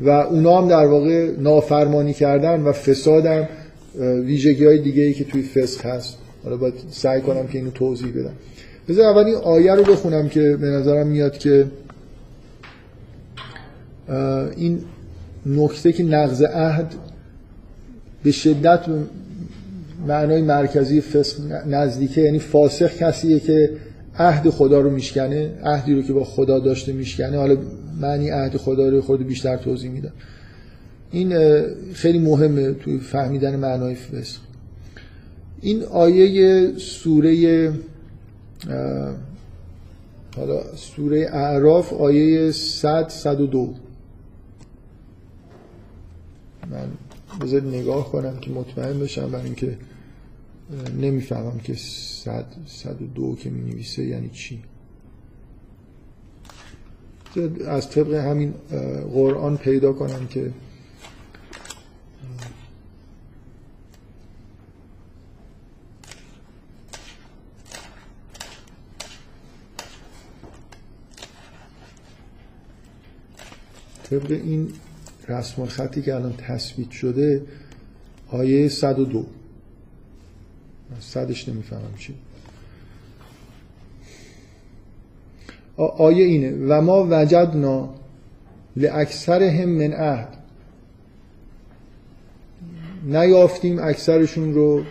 و اونا هم در واقع نافرمانی کردن و فسادن ویژگی های دیگه ای که توی فسق هست. حالا باید سعی کنم که اینو توضیح بدم. بذار اول این آیه رو بخونم که به نظرم میاد که این نکته که نقض عهد به شدت معنای مرکزی فسق نزدیکه یعنی فاسق کسیه که عهد خدا رو میشکنه عهدی رو که با خدا داشته میشکنه. حالا معنی عهد خدا رو خود بیشتر توضیح میدم. این خیلی مهمه توی فهمیدن معنای فسق. این آیه سوره حالا سوره اعراف آیه 100 102 من بذار نگاه کنم که مطمئن بشم برای اینکه نمی‌فهمم که 100 102 که می نویسه یعنی چی. از طبق همین قرآن پیدا کنم که طبق این رسم خطی که الان تثبیت شده آیه 102 صدش نمی‌فهمم چی. آیه اینه و ما وجدنا هم من عهد. نیافتیم اکثرشون رو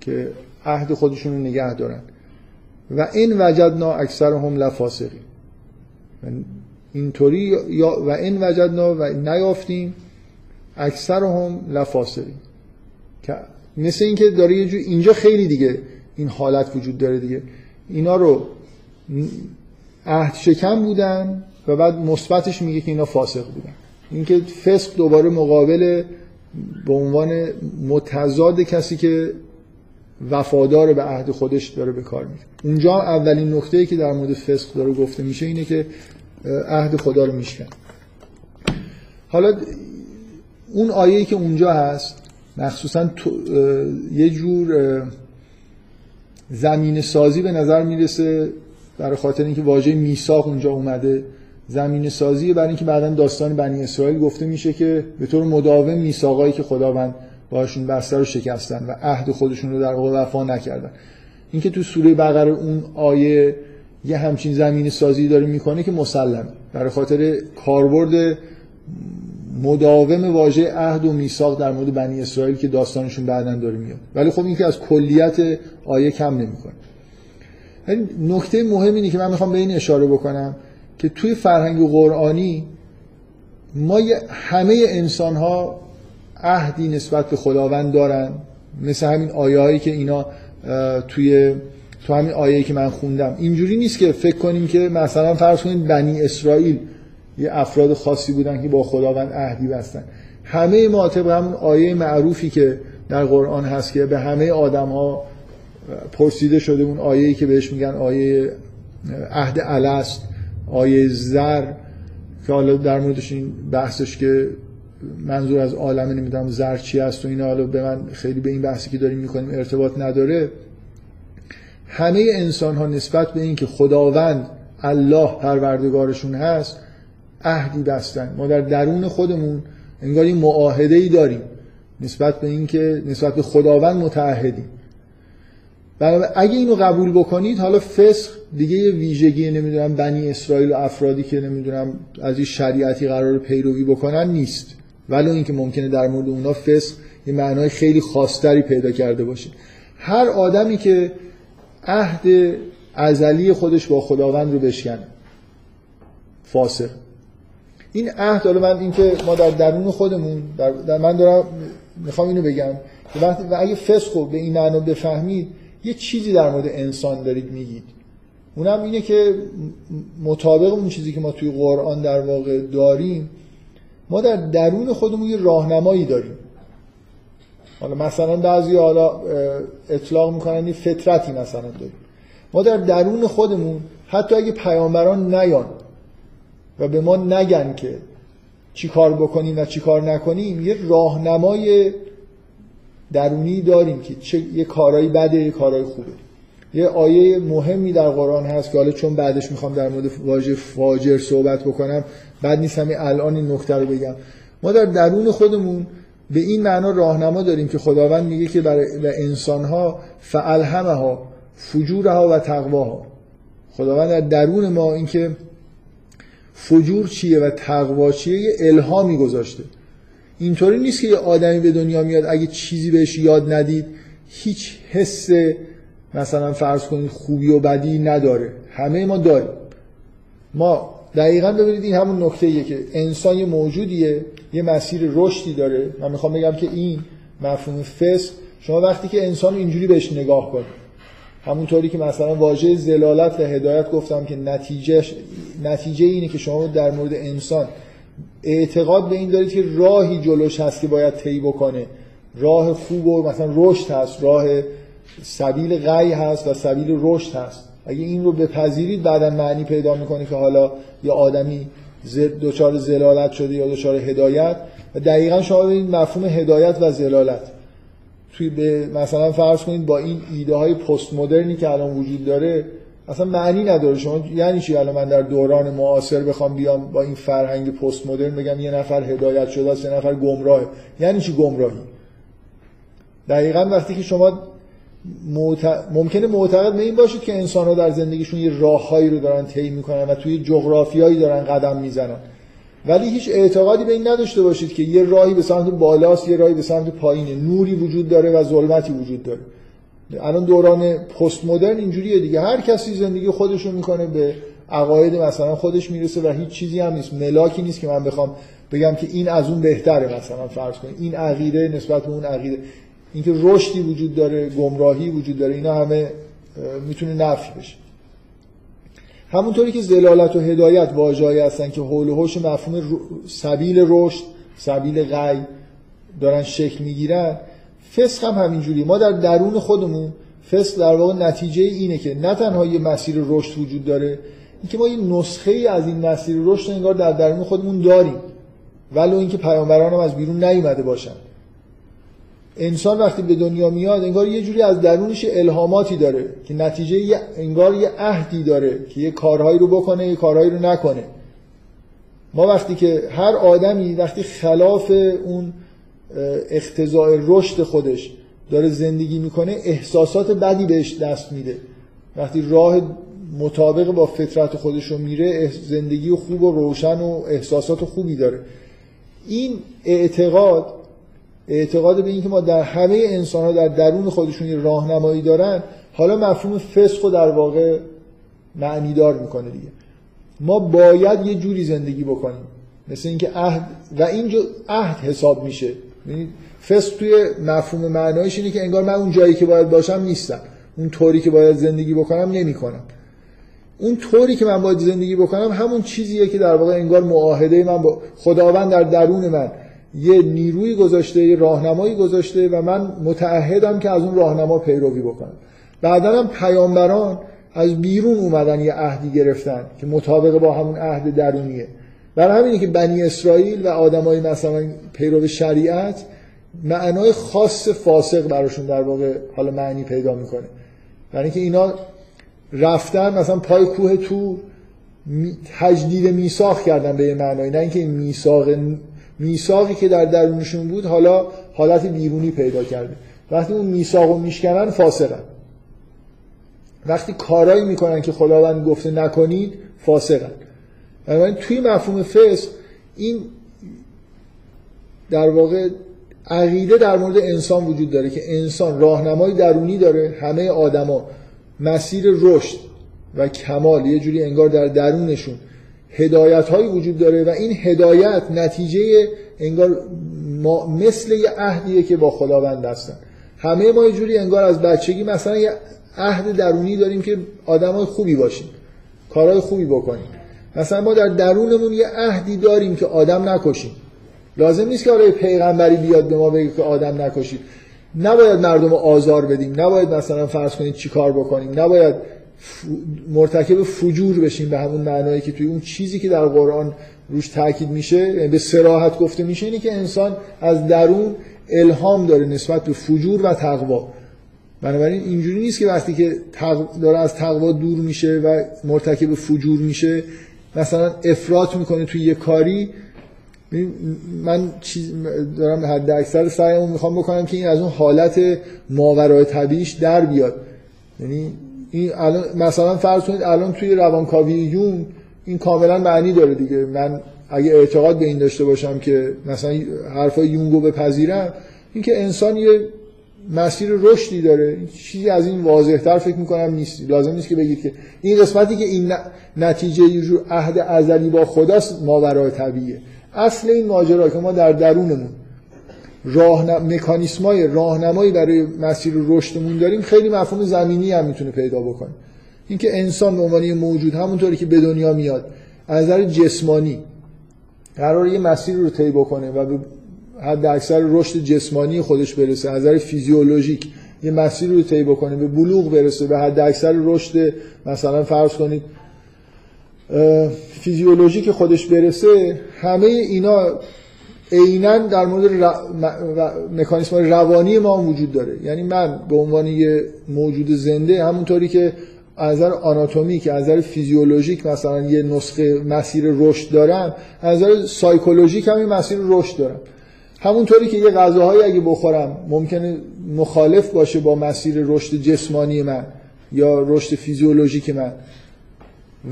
که عهد خودشون رو نگه دارن. و این وجدنا اکثر هم لفاسقی اینطوری و این وجدنا و نیافتیم اکثر هم لفاسقی که مثل اینکه داره یه اینجا خیلی دیگه این حالت وجود داره دیگه. اینا رو عهد شکم بودن و بعد مثبتش میگه که اینا فاسق بودن. اینکه فسق دوباره مقابل به عنوان متضاد کسی که وفادار به عهد خودش داره به کار میره. اونجا اولین نکته که در مورد فسق داره گفته میشه اینه که عهد خدا رو میشکن. حالا اون آیه‌ای که اونجا هست مخصوصا یه جور زمین سازی به نظر می‌رسه برای خاطر اینکه واژه میثاق اونجا اومده. زمین سازی برای اینکه بعدا داستان بنی اسرائیل گفته میشه که به طور مداوم میثاقایی که خداوند باشون بسته رو شکستن و عهد خودشون رو در واقع وفا نکردن. اینکه تو سوره بقره اون آیه یه همچین زمین سازی داره می‌کنه که مسلم برای خاطر کاربرد مداوم واژه عهد و میثاق در مورد بنی اسرائیل که داستانشون بعدا داره میاد. ولی خب این که از کلیت آیه کم نمی‌کنه. نکته مهم اینه که من می‌خوام به این اشاره بکنم که توی فرهنگ قرآنی ما همه انسان ها عهدی نسبت به خداوند دارن. مثل همین آیه که اینا توی تو همین آیه که من خوندم. اینجوری نیست که فکر کنیم که مثلا فرض کنید بنی اسرائیل یه افراد خاصی بودن که با خداوند عهدی بستن. همه ما طبق همون آیه معروفی که در قرآن هست که به همه آدم ها پرسیده شده اون آیه‌ای که بهش میگن آیه عهد الست آیه زر که حالا در موردش این بحثش که منظور از عالم نمی‌دونم زر چی است و اینا. حالا به من خیلی به این بحثی که داریم می‌کنیم ارتباط نداره. همه انسان ها نسبت به اینکه خداوند الله پروردگارشون هست عهدی بستن. ما در درون خودمون انگار این معاهده ای داریم. نسبت به اینکه نسبت به خداوند متعهدیم. و اگه اینو قبول بکنید حالا فسق دیگه یه ویژگی نمی‌دونم بنی اسرائیل و افرادی که نمی‌دونم از این شریعتی قرار پیروی بکنن نیست. ولی اینکه ممکنه در مورد اونا فسق یه معنای خیلی خاصتری پیدا کرده باشه. هر آدمی که عهد ازلی خودش با خداوند رو بشکنه فاسق. این عهد حالا من اینکه ما در درون خودمون در, من دارم می‌خوام اینو بگم و اگه فسق رو به این معنا بفهمید یه چیزی در مورد انسان دارید میگید. اونم اینه که مطابق اون چیزی که ما توی قرآن در واقع داریم ما در درون خودمون یه راهنمایی داریم. حالا مثلا بعضی حالا اطلاق می‌کنن یه فطرتی مثلا داریم. ما در درون خودمون حتی اگه پیامبران نیان و به ما نگن که چی کار بکنیم و چی کار نکنیم یه راهنمای درونی داریم که چه یه کارایی بده یه کارایی خوبه. یه آیه مهمی در قرآن هست که حالا چون بعدش می‌خوام در مورد واژه فاجر صحبت بکنم بعد نیست همین الان این نکته رو بگم. ما در درون خودمون به این معنا راهنما داریم که خداوند میگه که برای انسانها فالهمها فجورها و تقواها. خداوند در درون ما اینکه فجور چیه و تقوا چیه یه الهامی گذاشته اینطوری نیست که یه آدمی به دنیا میاد اگه چیزی بهش یاد ندید هیچ حس مثلا فرض کنید خوبی و بدی نداره. همه ما داریم. ما دقیقا ببینید این همون نکته ایه که انسان یه موجودیه. یه مسیر رشدی داره. من می‌خوام بگم که این مفهوم فسق شما وقتی که انسان اینجوری بهش نگاه کنید همونطوری که مثلا واژه زلالت و هدایت گفتم که نتیجه نتیجه اینه که شما در مورد انسان اعتقاد به این دارید که راهی جلوش هست که باید طی بکنه. راه خوب و مثلا رشد هست راه سبیل غی هست و سبیل رشد هست. اگه این رو بپذیرید بعدا معنی پیدا می‌کنه که حالا یه آدمی دچار زلالت شده یا دچار هدایت. و دقیقا شما این مفهوم هدایت و زلالت. توی به مثلا فرض کنید با این ایده های پست مدرنی که الان وجود داره اصلا معنی نداره. شما یعنی چی؟ الان من در دوران معاصر بخوام بیام با این فرهنگ پست مدرن بگم یه نفر هدایت شده است یه نفر گمراه یعنی چی گمراهی؟ دقیقا وقتی که شما معت... ممکنه معتقد به این باشید که انسان ها در زندگیشون یه راههایی رو دارن طی می‌کنن و توی جغرافیایی دارن قدم می‌زنن. ولی هیچ اعتقادی به این نداشته باشید که یه راهی به سمت بالاست یه راهی به سمت پایینه. نوری وجود داره و ظلمتی وجود داره. الان دوران پست مدرن اینجوریه دیگه. هر کسی زندگی خودش رو می‌کنه به عقاید مثلا خودش می‌رسه و هیچ چیزی هم نیست. ملاکی نیست که من بخوام بگم که این از اون بهتره مثلا فرض کنید. این عقیده نسبت به اون عقیده. اینکه رشدی وجود داره گمراهی وجود داره اینا همه می‌تونه نفی بشه. همونطوری که زلالت و هدایت واژه‌ای هستن که حول و حوش مفهوم سبیل رشد سبیل غی دارن شکل می‌گیرن فسق هم همینجوری. ما در درون خودمون فسق در واقع نتیجه اینه که نه تنها یه مسیر رشد وجود داره اینکه ما یه نسخه ای از این مسیر رشد انگار در درون خودمون داریم ولو اینکه پیامبران هم از بیرون نیومده باشن. انسان وقتی به دنیا میاد انگار یه جوری از درونش الهاماتی داره که نتیجه انگار یه عهدی داره که یه کارهایی رو بکنه یه کارهایی رو نکنه. ما وقتی که هر آدمی وقتی خلاف اون اختزاع رشد خودش داره زندگی می‌کنه احساسات بدی بهش دست میده. وقتی راه مطابق با فطرت خودش رو میره زندگی خوب و روشن و احساسات خوبی داره. این اعتقاد اعتقاد به اینکه ما در همه انسان ها در درون خودشون راهنمایی دارن حالا مفهوم فسق رو در واقع معنیدار می‌کنه دیگه. ما باید یه جوری زندگی بکنیم. مثل اینکه عهد و اینجا عهد حساب میشه. یعنی فسق توی مفهوم معنایش اینه که انگار من اون جایی که باید باشم نیستم. اون طوری که باید زندگی بکنم نمی‌کنم. اون طوری که من باید زندگی بکنم همون چیزیه که در واقع انگار معاهده من با خداوند در درون من. یه نیروی گذاشته یه راهنمایی گذاشته و من متعهدم که از اون راهنما پیروی بکنم. بعدا هم پیامبران از بیرون اومدن یه عهدی گرفتن که مطابق با همون عهد درونیه. برای همینه که بنی اسرائیل و آدمای مثلا پیرو شریعت معنای خاص فاسق براشون در واقع حالا معنی پیدا می‌کنه. برای اینکه اینا رفتن مثلا پای کوه تور تجدید میثاق کردن به یه معنای نه اینکه میثاق میثاقی که در درونشون بود حالا حالت بیرونی پیدا کرده. وقتی اون میثاقو میشکنن فاسقن. وقتی کارایی می‌کنن که خداوند گفته نکنید فاسقن. بنابراین توی مفهوم فسق این در واقع عقیده در مورد انسان وجود داره که انسان راهنمای درونی داره همه آدما مسیر رشد و کمال یه جوری انگار در درونشون هدایت هایی وجود داره و این هدایت نتیجه انگار ما مثل یه عهدیه که با خداوند هستن. همه ما یه جوری انگار از بچگی مثلا یه عهد درونی داریم که آدمای خوبی باشیم کارهای خوبی بکنیم. مثلا ما در درونمون یه عهدی داریم که آدم نکشیم. لازم نیست که آره پیغمبری بیاد به ما بگه که آدم نکشید. نباید مردم رو آزار بدیم. نباید مثلا فرض کنید چی کار بکنیم. نباید مرتکب فجور بشیم به همون معنایی که توی اون چیزی که در قرآن روش تاکید میشه یعنی به سراحت گفته میشه اینه که انسان از درون الهام داره نسبت به فجور و تقوا. بنابراین اینجوری نیست که وقتی که داره از تقوا دور میشه و مرتکب فجور میشه مثلا افراط می‌کنه توی یه کاری. من چیز دارم حد اکثر سعیمو می‌خوام بکنم که این از اون حالت ماورای طبیعیش در بیاد. یعنی این الان مثلا فرض کنید الان توی روانکاوی یون این کاملا معنی داره دیگه. من اگه اعتقاد به این داشته باشم که مثلا حرفای یونگو بپذیرم اینکه انسان یه مسیر رشدی داره. چیزی از این واضحتر فکر می‌کنم نیست. لازم نیست که بگید که این قسمتی که این نتیجه یه جور عهد ازلی با خداست ماورای طبیعیه. اصل این ماجرا که ما در درونمون راه مکانیسمای راهنمایی برای مسیر رشدمون داریم خیلی مفهوم زمینی هم می‌تونه پیدا بکنه. اینکه انسان به عنوان موجود همونطوری که به دنیا میاد از نظر جسمانی قرار یه مسیر رو طی بکنه و به حد اکثر رشد جسمانی خودش برسه از نظر فیزیولوژیک یه مسیر رو طی بکنه به بلوغ برسه به حد اکثر رشد مثلا فرض کنید فیزیولوژیک خودش برسه همه اینا عینا در مورد مکانیسم روانی ما وجود داره. یعنی من به عنوان یه موجود زنده همونطوری که از نظر آناتومیک از نظر فیزیولوژیک مثلا یه نسخه مسیر رشد دارم از نظر سایکولوژیک هم این مسیر رشد دارم. همونطوری که یه غذاهایی اگه بخورم ممکنه مخالف باشه با مسیر رشد جسمانی من یا رشد فیزیولوژیک من.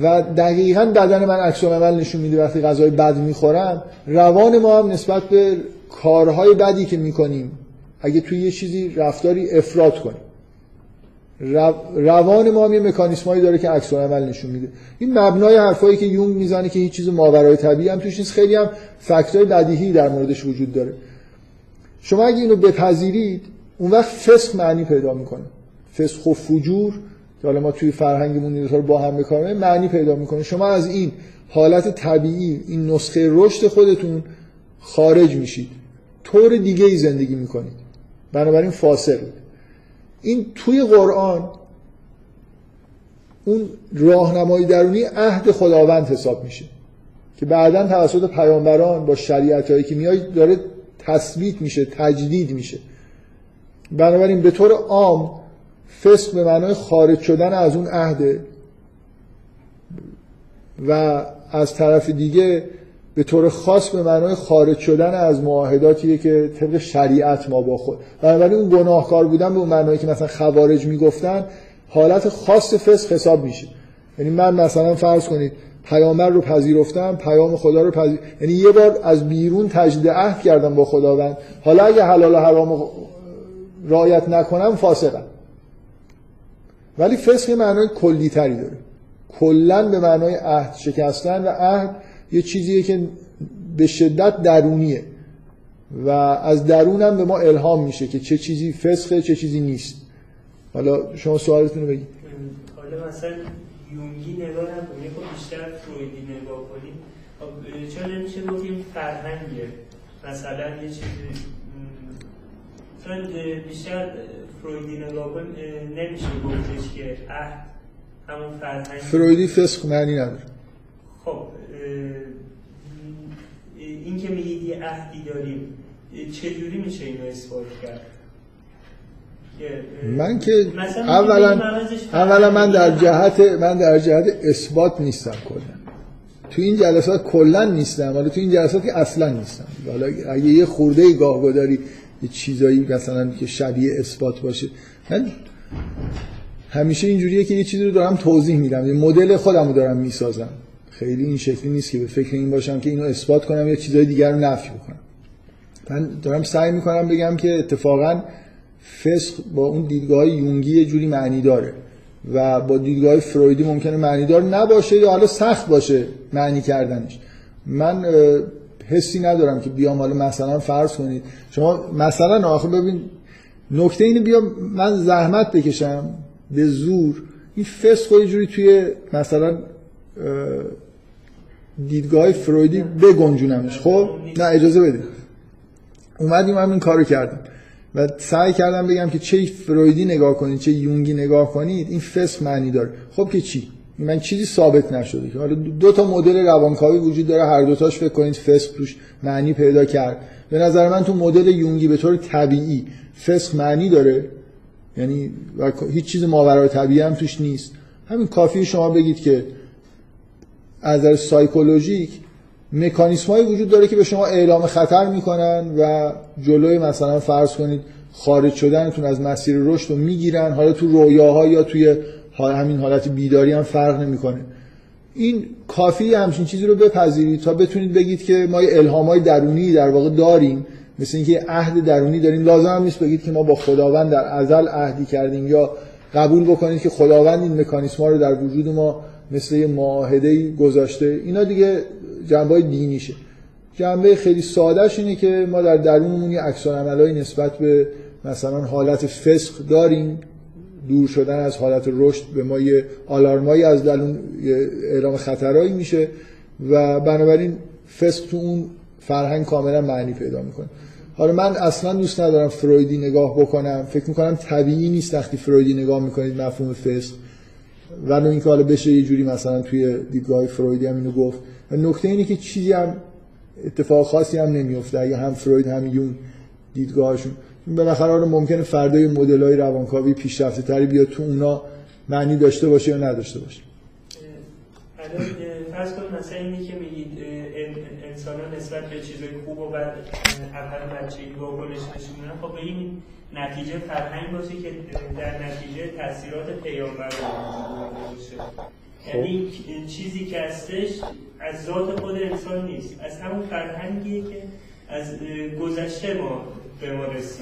و دقیقا بدن من عکس عمل نشون میده وقتی غذای بد می‌خورم روان ما هم نسبت به کارهای بدی که می‌کنیم اگه توی یه چیزی رفتاری افراد کنیم. روان ما هم یه مکانیسمایی داره که عکس عمل نشون میده. این مبنای حرفایی که یونگ می‌زنه که هیچ چیز ماورای طبیعی هم توش نیست خیلی هم فکتای بدیهی در موردش وجود داره. شما اگه اینو بپذیرید اون وقت فسق معنی پیدا می‌کنه. فسق و فجور که حالا ما توی فرهنگمون این رو با هم بکاریم معنی پیدا می‌کنه. شما از این حالت طبیعی این نسخه رشد خودتون خارج میشید. طور دیگه ای زندگی می‌کنید. بنابراین فاصل این توی قرآن اون راهنمای درونی عهد خداوند حساب میشه که بعدا توسط پیامبران با شریعت هایی که میاد داره تثبیت میشه تجدید میشه. بنابراین به طور عام فسق به معنای خارج شدن از اون عهده و از طرف دیگه به طور خاص به معنای خارج شدن از معاهداتیه که طبق شریعت ما با خود بنابراین اون گناهکار بودن به اون معنایی که مثلا خوارج می‌گفتن حالت خاص فسق حساب میشه. یعنی من مثلا فرض کنید پیامبر رو پذیرفتم پیام خدا رو پذیر یعنی یه بار از بیرون تجدید عهد کردم با خداوند. حالا اگه حلال و حرام رعایت نکنم فاسقم. ولی فسق معنای کلی تری داره. کلا به معنای عهد شکستن و عهد یه چیزیه که به شدت درونیه و از درونم به ما الهام میشه که چه چیزی فسخه چه چیزی نیست. حالا شما سوالتون رو بگید. حالا مثلا یونگی نگاه نکنید خب بیشتر فرویدی نگاه کنید. خب چرا نمیشه بگیم فرهنگه؟ مثلا یه چیزی بیشتر فرویدی نگاه کن نمیشه گفتش که عهد همون فرهنگ. فرویدی فسخ معنی نداره. خب این که میگید یه عهدی داریم چجوری میشه اینو اثبات کرد؟ من که اولا اولا من در جهت من در جهت اثبات نیستم کلا. تو این جلسات کلا نیستم. ولی تو این جلسات که اصلا نیستم. حالا اگه یه خورده گاه گداری یه چیزایی مثلا که شبیه اثبات باشه. من همیشه اینجوریه که یه چیزی رو دارم توضیح میدم. یه مدل خودم رو دارم می‌سازم. خیلی این شکلی نیست که به فکر این باشم که اینو اثبات کنم یا چیزای دیگر رو نفی بکنم. من دارم سعی می‌کنم بگم که اتفاقا فسق با اون دیدگاه یونگی یه جوری معنی داره و با دیدگاه فرویدی ممکنه معنی دار نباشه یا حالا سخت باشه معنی کردنش. من حسی ندارم که بیام حالا مثلا فرض کنید. شما مثلا آخر ببین نکته اینو بیام من زحمت بکشم به زور. این فسق یه جوری توی مثلا دیدگاه فرویدی بگنجونمش. خب؟ نه. اجازه بده. اومدیم هم این کارو کردم. و سعی کردم بگم که چه فرویدی نگاه کنید چه یونگی نگاه کنید این فسق معنی داره. خب که چی؟ من چیزی ثابت نشده که. حالا دو تا مدل روانکاوی وجود داره هر دوتاش فکر کنید فسق توش معنی پیدا کرد. به نظر من تو مدل یونگی به طور طبیعی فسق معنی داره. یعنی هیچ چیز ماورای طبیعی هم توش نیست. همین کافی شما بگید که از نظر سایکولوژیک مکانیسم وجود داره که به شما اعلام خطر می‌کنن و جلوی مثلا فرض کنید خارج شدنتون از مسیر رشد رو می‌گیرن. حالا تو رویاها یا توی همین حالت بیداری هم فرق نمی‌کنه. این کافی همچین چیزی رو بپذیرید تا بتونید بگید که ما الهام های درونی در واقع داریم. مثل اینکه عهد درونی داریم. لازم نیست بگید که ما با خداوند در ازل عهدی کردیم یا قبول بکنید که خداوند این مکانیسم رو در وجود ما مثل یه معاهده گذاشته. اینا دیگه جنبه دینیشه. جنبه خیلی سادهش اینه که ما در درونمون یه عکسالعملایی نسبت به مثلا حالت فسق داریم. دور شدن از حالت رشد به ما یه آلارمایی از درون اعلام خطرایی میشه و بنابراین فسق تو اون فرهنگ کاملا معنی پیدا می‌کنه. حالا من اصلا دوست ندارم فرویدی نگاه بکنم. فکر می‌کنم طبیعی نیست وقتی فرویدی نگاه می‌کنید مفهوم فسق ولی اینکه حالا بشه یه جوری مثلا توی دیدگاه فرویدی هم اینو گفت. و نکته اینه که چیزی هم اتفاق خاصی هم نمیفته اگه هم فروید هم یون دیدگاهشون. بالاخره ممکنه فردای مدلای روانکاوی پیشرفته تری بیاد تو اونا معنی داشته باشه یا نداشته باشه. الان فرض کن مثلا اینی که میگید انسان ها نسبت به چیزای خوب و بعد اول بچگی واکنش نشون میدن. خب این نتیجه فرهنگ باشه که در نتیجه تاثیرات پیامبر باشه. یعنی چیزی که هستش از ذات خود انسان نیست. از همون فرهنگیه که از گذشته ما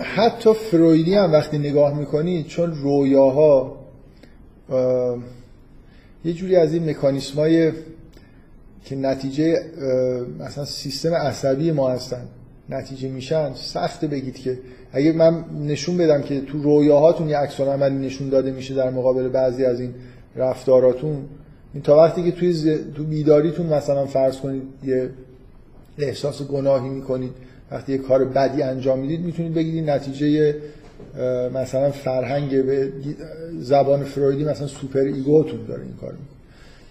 حتی فرویدی هم وقتی نگاه می‌کنید چون رویاها یه جوری از این مکانیسم های که نتیجه مثلا سیستم عصبی ما هستن نتیجه میشن سخته بگید که اگه من نشون بدم که تو رویاهاتون یه عکس عملی نشون داده میشه در مقابل بعضی از این رفتاراتون تا وقتی که توی ز... تو بیداریتون مثلا فرض کنید یه احساس گناهی می‌کنید وقتی یه کار بدی انجام می‌دید می‌تونید بگید نتیجه مثلا فرهنگ به زبان فرویدی مثلا سوپر ایگوتون داره این کار می‌کنه.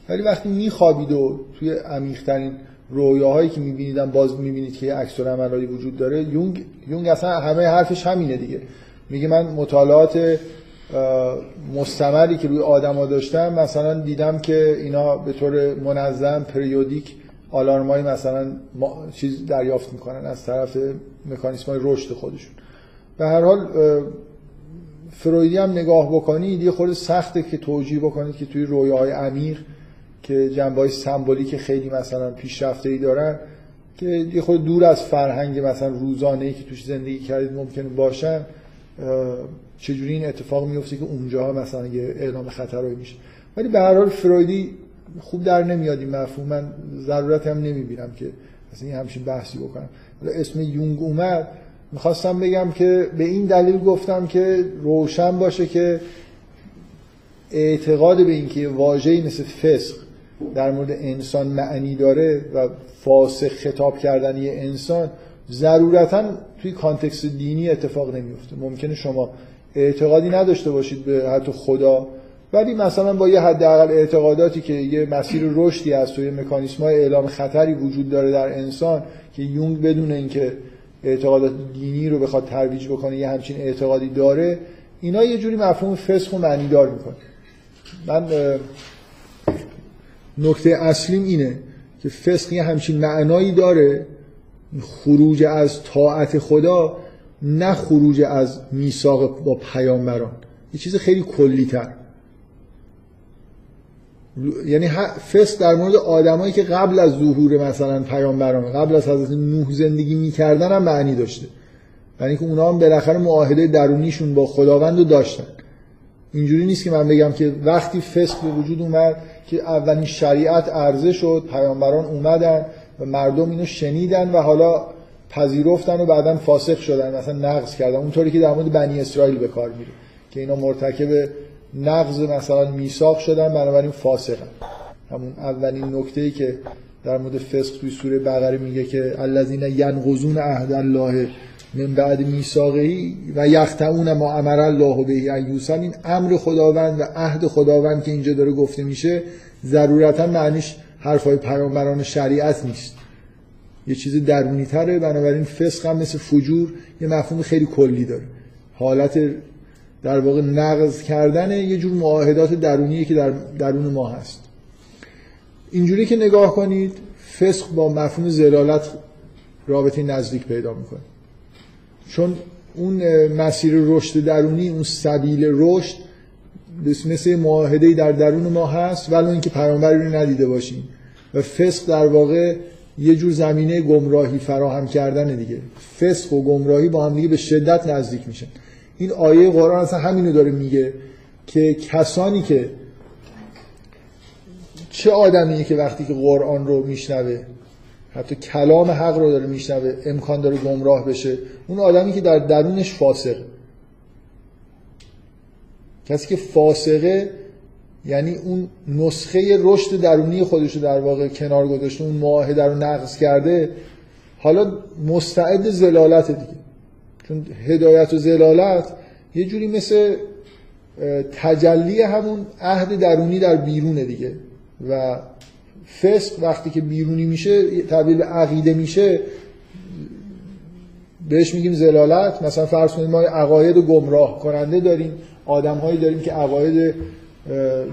ولی وقتی میخوابید و توی عمیق‌ترین رویاهایی که میبینیدم باز می‌بینید که عکس عملی وجود داره یونگ یونگ اصلا همه حرفش همینه دیگه. میگه من مطالعات مستمری که روی آدما داشتم مثلا دیدم که اینا به طور منظم پریودیک آلارمای مثلا چیز دریافت می‌کنن از طرف مکانیسم های رشد خودشون. به هر حال فرویدی هم نگاه بکنید یه خورده سخته که توجیه بکنید که توی رویاهای عمیق که جنبه سمبولیک خیلی مثلا پیشرفته ای دارن که یه خود دور از فرهنگ مثلا روزانه ای که توش زندگی کردید ممکنه باشن چجوری این اتفاق میفته که اونجاها مثلا یه اعلام خطرهایی میشه. ولی به هر حال فرویدی خوب در نمیاد این مفهوم. من ضرورت هم نمی‌بینم که مثلا این همچین بحثی بکنم. اسم یونگ اومد. می‌خواستم بگم که به این دلیل گفتم که روشن باشه که اعتقاد به اینکه واژه‌ای مثل فسق در مورد انسان معنی داره و فاسق خطاب کردن یه انسان ضرورتا توی کانتکست دینی اتفاق نمیفته ممکنه شما اعتقادی نداشته باشید به حتی خدا ولی مثلا با یه حداقل اعتقاداتی که یه مسیر رشدی و یه مکانیسم های اعلام خطری وجود داره در انسان که یونگ بدون اینکه اعتقادات دینی رو بخواد ترویج بکنه یه همچین اعتقادی داره اینا یه جوری مفهوم فسخ و معنی دار می‌کنه. من نکته اصلیم اینه که فسق یه همچین معنایی داره خروج از طاعت خدا نه خروج از میثاق با پیامبران. یه چیز خیلی کلی تر یعنی فسق در مورد آدمایی که قبل از ظهور مثلا پیامبران قبل از حضرت نوح زندگی می‌کردن هم معنی داشته. یعنی که اونا هم بالاخره معاهده درونیشون با خداوند رو داشتن. اینجوری نیست که من بگم که وقتی فسق به وجود اومد که اولین شریعت عرضه شد پیامبران اومدن و مردم اینو شنیدن و حالا پذیرفتن و بعدا فاسق شدن مثلا نقض کردن. اونطوری که در مورد بنی اسرائیل به کار میره که اینا مرتکب نقض مثلا میثاق شدن بنابراین فاسقن. همون اولین نکته ای که در مورد فسق توی سوره بقره میگه که الذین ینقضون عهد الله من بعد میثاقه و یختعون ما امر الله به ان این امر خداوند و عهد خداوند که اینجا داره گفته میشه ضرورتا معنیش حرفای پیامبران شریعت نیست. یه چیز درونی تره بنابراین فسق هم مثل فجور یه مفهوم خیلی کلی داره. حالت در واقع نقض کردن یه جور معاهدات درونیه که در درون ما هست. اینجوری که نگاه کنید فسق با مفهوم زلالت رابطه نزدیک پیدا می‌کنه. چون اون مسیر رشد درونی اون سبیل رشد مثل معاهده در درون ما هست ولی اینکه پیامبری رو ندیده باشیم. و فسق در واقع یه جور زمینه گمراهی فراهم کردن دیگه. فسق و گمراهی با هم دیگه به شدت نزدیک میشن. این آیه قرآن اصلا همینو داره میگه که کسانی که چه آدمیه که وقتی که قرآن رو میشنوه حتی کلام حق رو داره میشنوه امکان داره گمراه بشه اون آدمی که در درونش فاسقه. کسی که فاسقه یعنی اون نسخه رشد درونی خودش رو در واقع کنار گذاشته اون معاهده رو نقض کرده حالا مستعد زلالت دیگه. چون هدایت و زلالت یه جوری مثل تجلی همون عهد درونی در بیرونه دیگه. و فسق وقتی که بیرونی میشه تبدیل به عقیده میشه بهش میگیم زلالت. مثلا فرض کنید ما عقاید گمراه کننده داریم. آدم هایی داریم که عقاید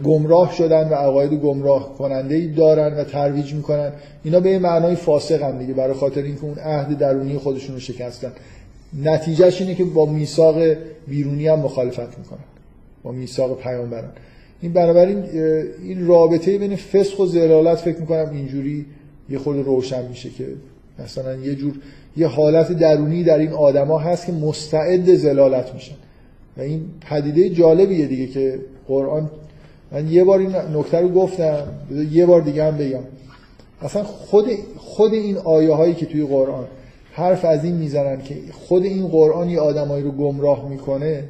گمراه شدن و عقاید گمراه کننده ای دارن و ترویج می‌کنن. اینا به معنای فاسق هم دیگه برای خاطر اینکه اون عهد درونی خودشون رو شکستن نتیجهش اینه که با میثاق بیرونی هم مخالفت می‌کنن با میثاق پیامبران. این بنابراین این رابطه بین فسق و زلالت فکر می‌کنم اینجوری یه خود روشن میشه که مثلا یه جور یه حالت درونی در این آدما هست که مستعد زلالت میشن. و این پدیده جالبیه دیگه که قرآن من یه بار این نکته رو گفتم یه بار دیگه هم بگم. اصلا خود خود این آیه هایی که توی قرآن حرف از این می‌زنن که خود این قرآن یه آدمایی رو گمراه می‌کنه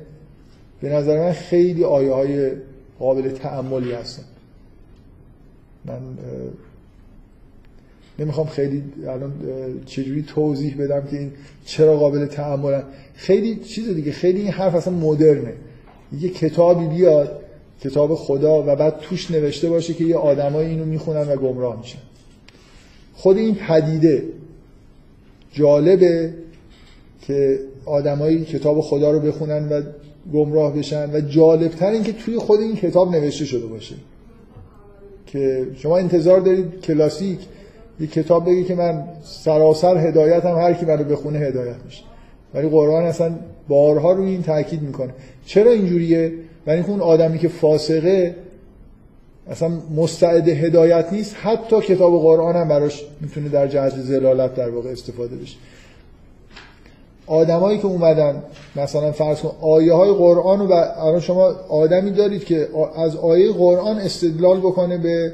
به نظر من خیلی آیه های قابل تعملی هستن. من نمی‌خوام خیلی الان چجوری توضیح بدم که این چرا قابل تعملن خیلی چیز دیگه خیلی این حرف اصلا مدرنه. یه کتابی بیاد کتاب خدا و بعد توش نوشته باشه که یه آدمای اینو می‌خونن و گمراه میشن. خود این پدیده جالبه که آدمایی کتاب خدا رو بخونن و گمراه بشن و جالبتر این که توی خود این کتاب نوشته شده باشه. که شما انتظار دارید کلاسیک یه کتاب بگی که من سراسر هدایتم هر کی منو بخونه هدایت میشه. ولی قرآن اصلا بارها روی این تاکید می‌کنه. چرا اینجوریه؟ ولی اون آدمی که فاسقه اصلا مستعد هدایت نیست. حتی کتاب قرآن هم براش می‌تونه در جهت زلالت در واقع استفاده بشه. آدمایی که اومدن مثلا فرض کن آیه های قرآن و الان شما آدمی دارید که از آیه قرآن استدلال بکنه به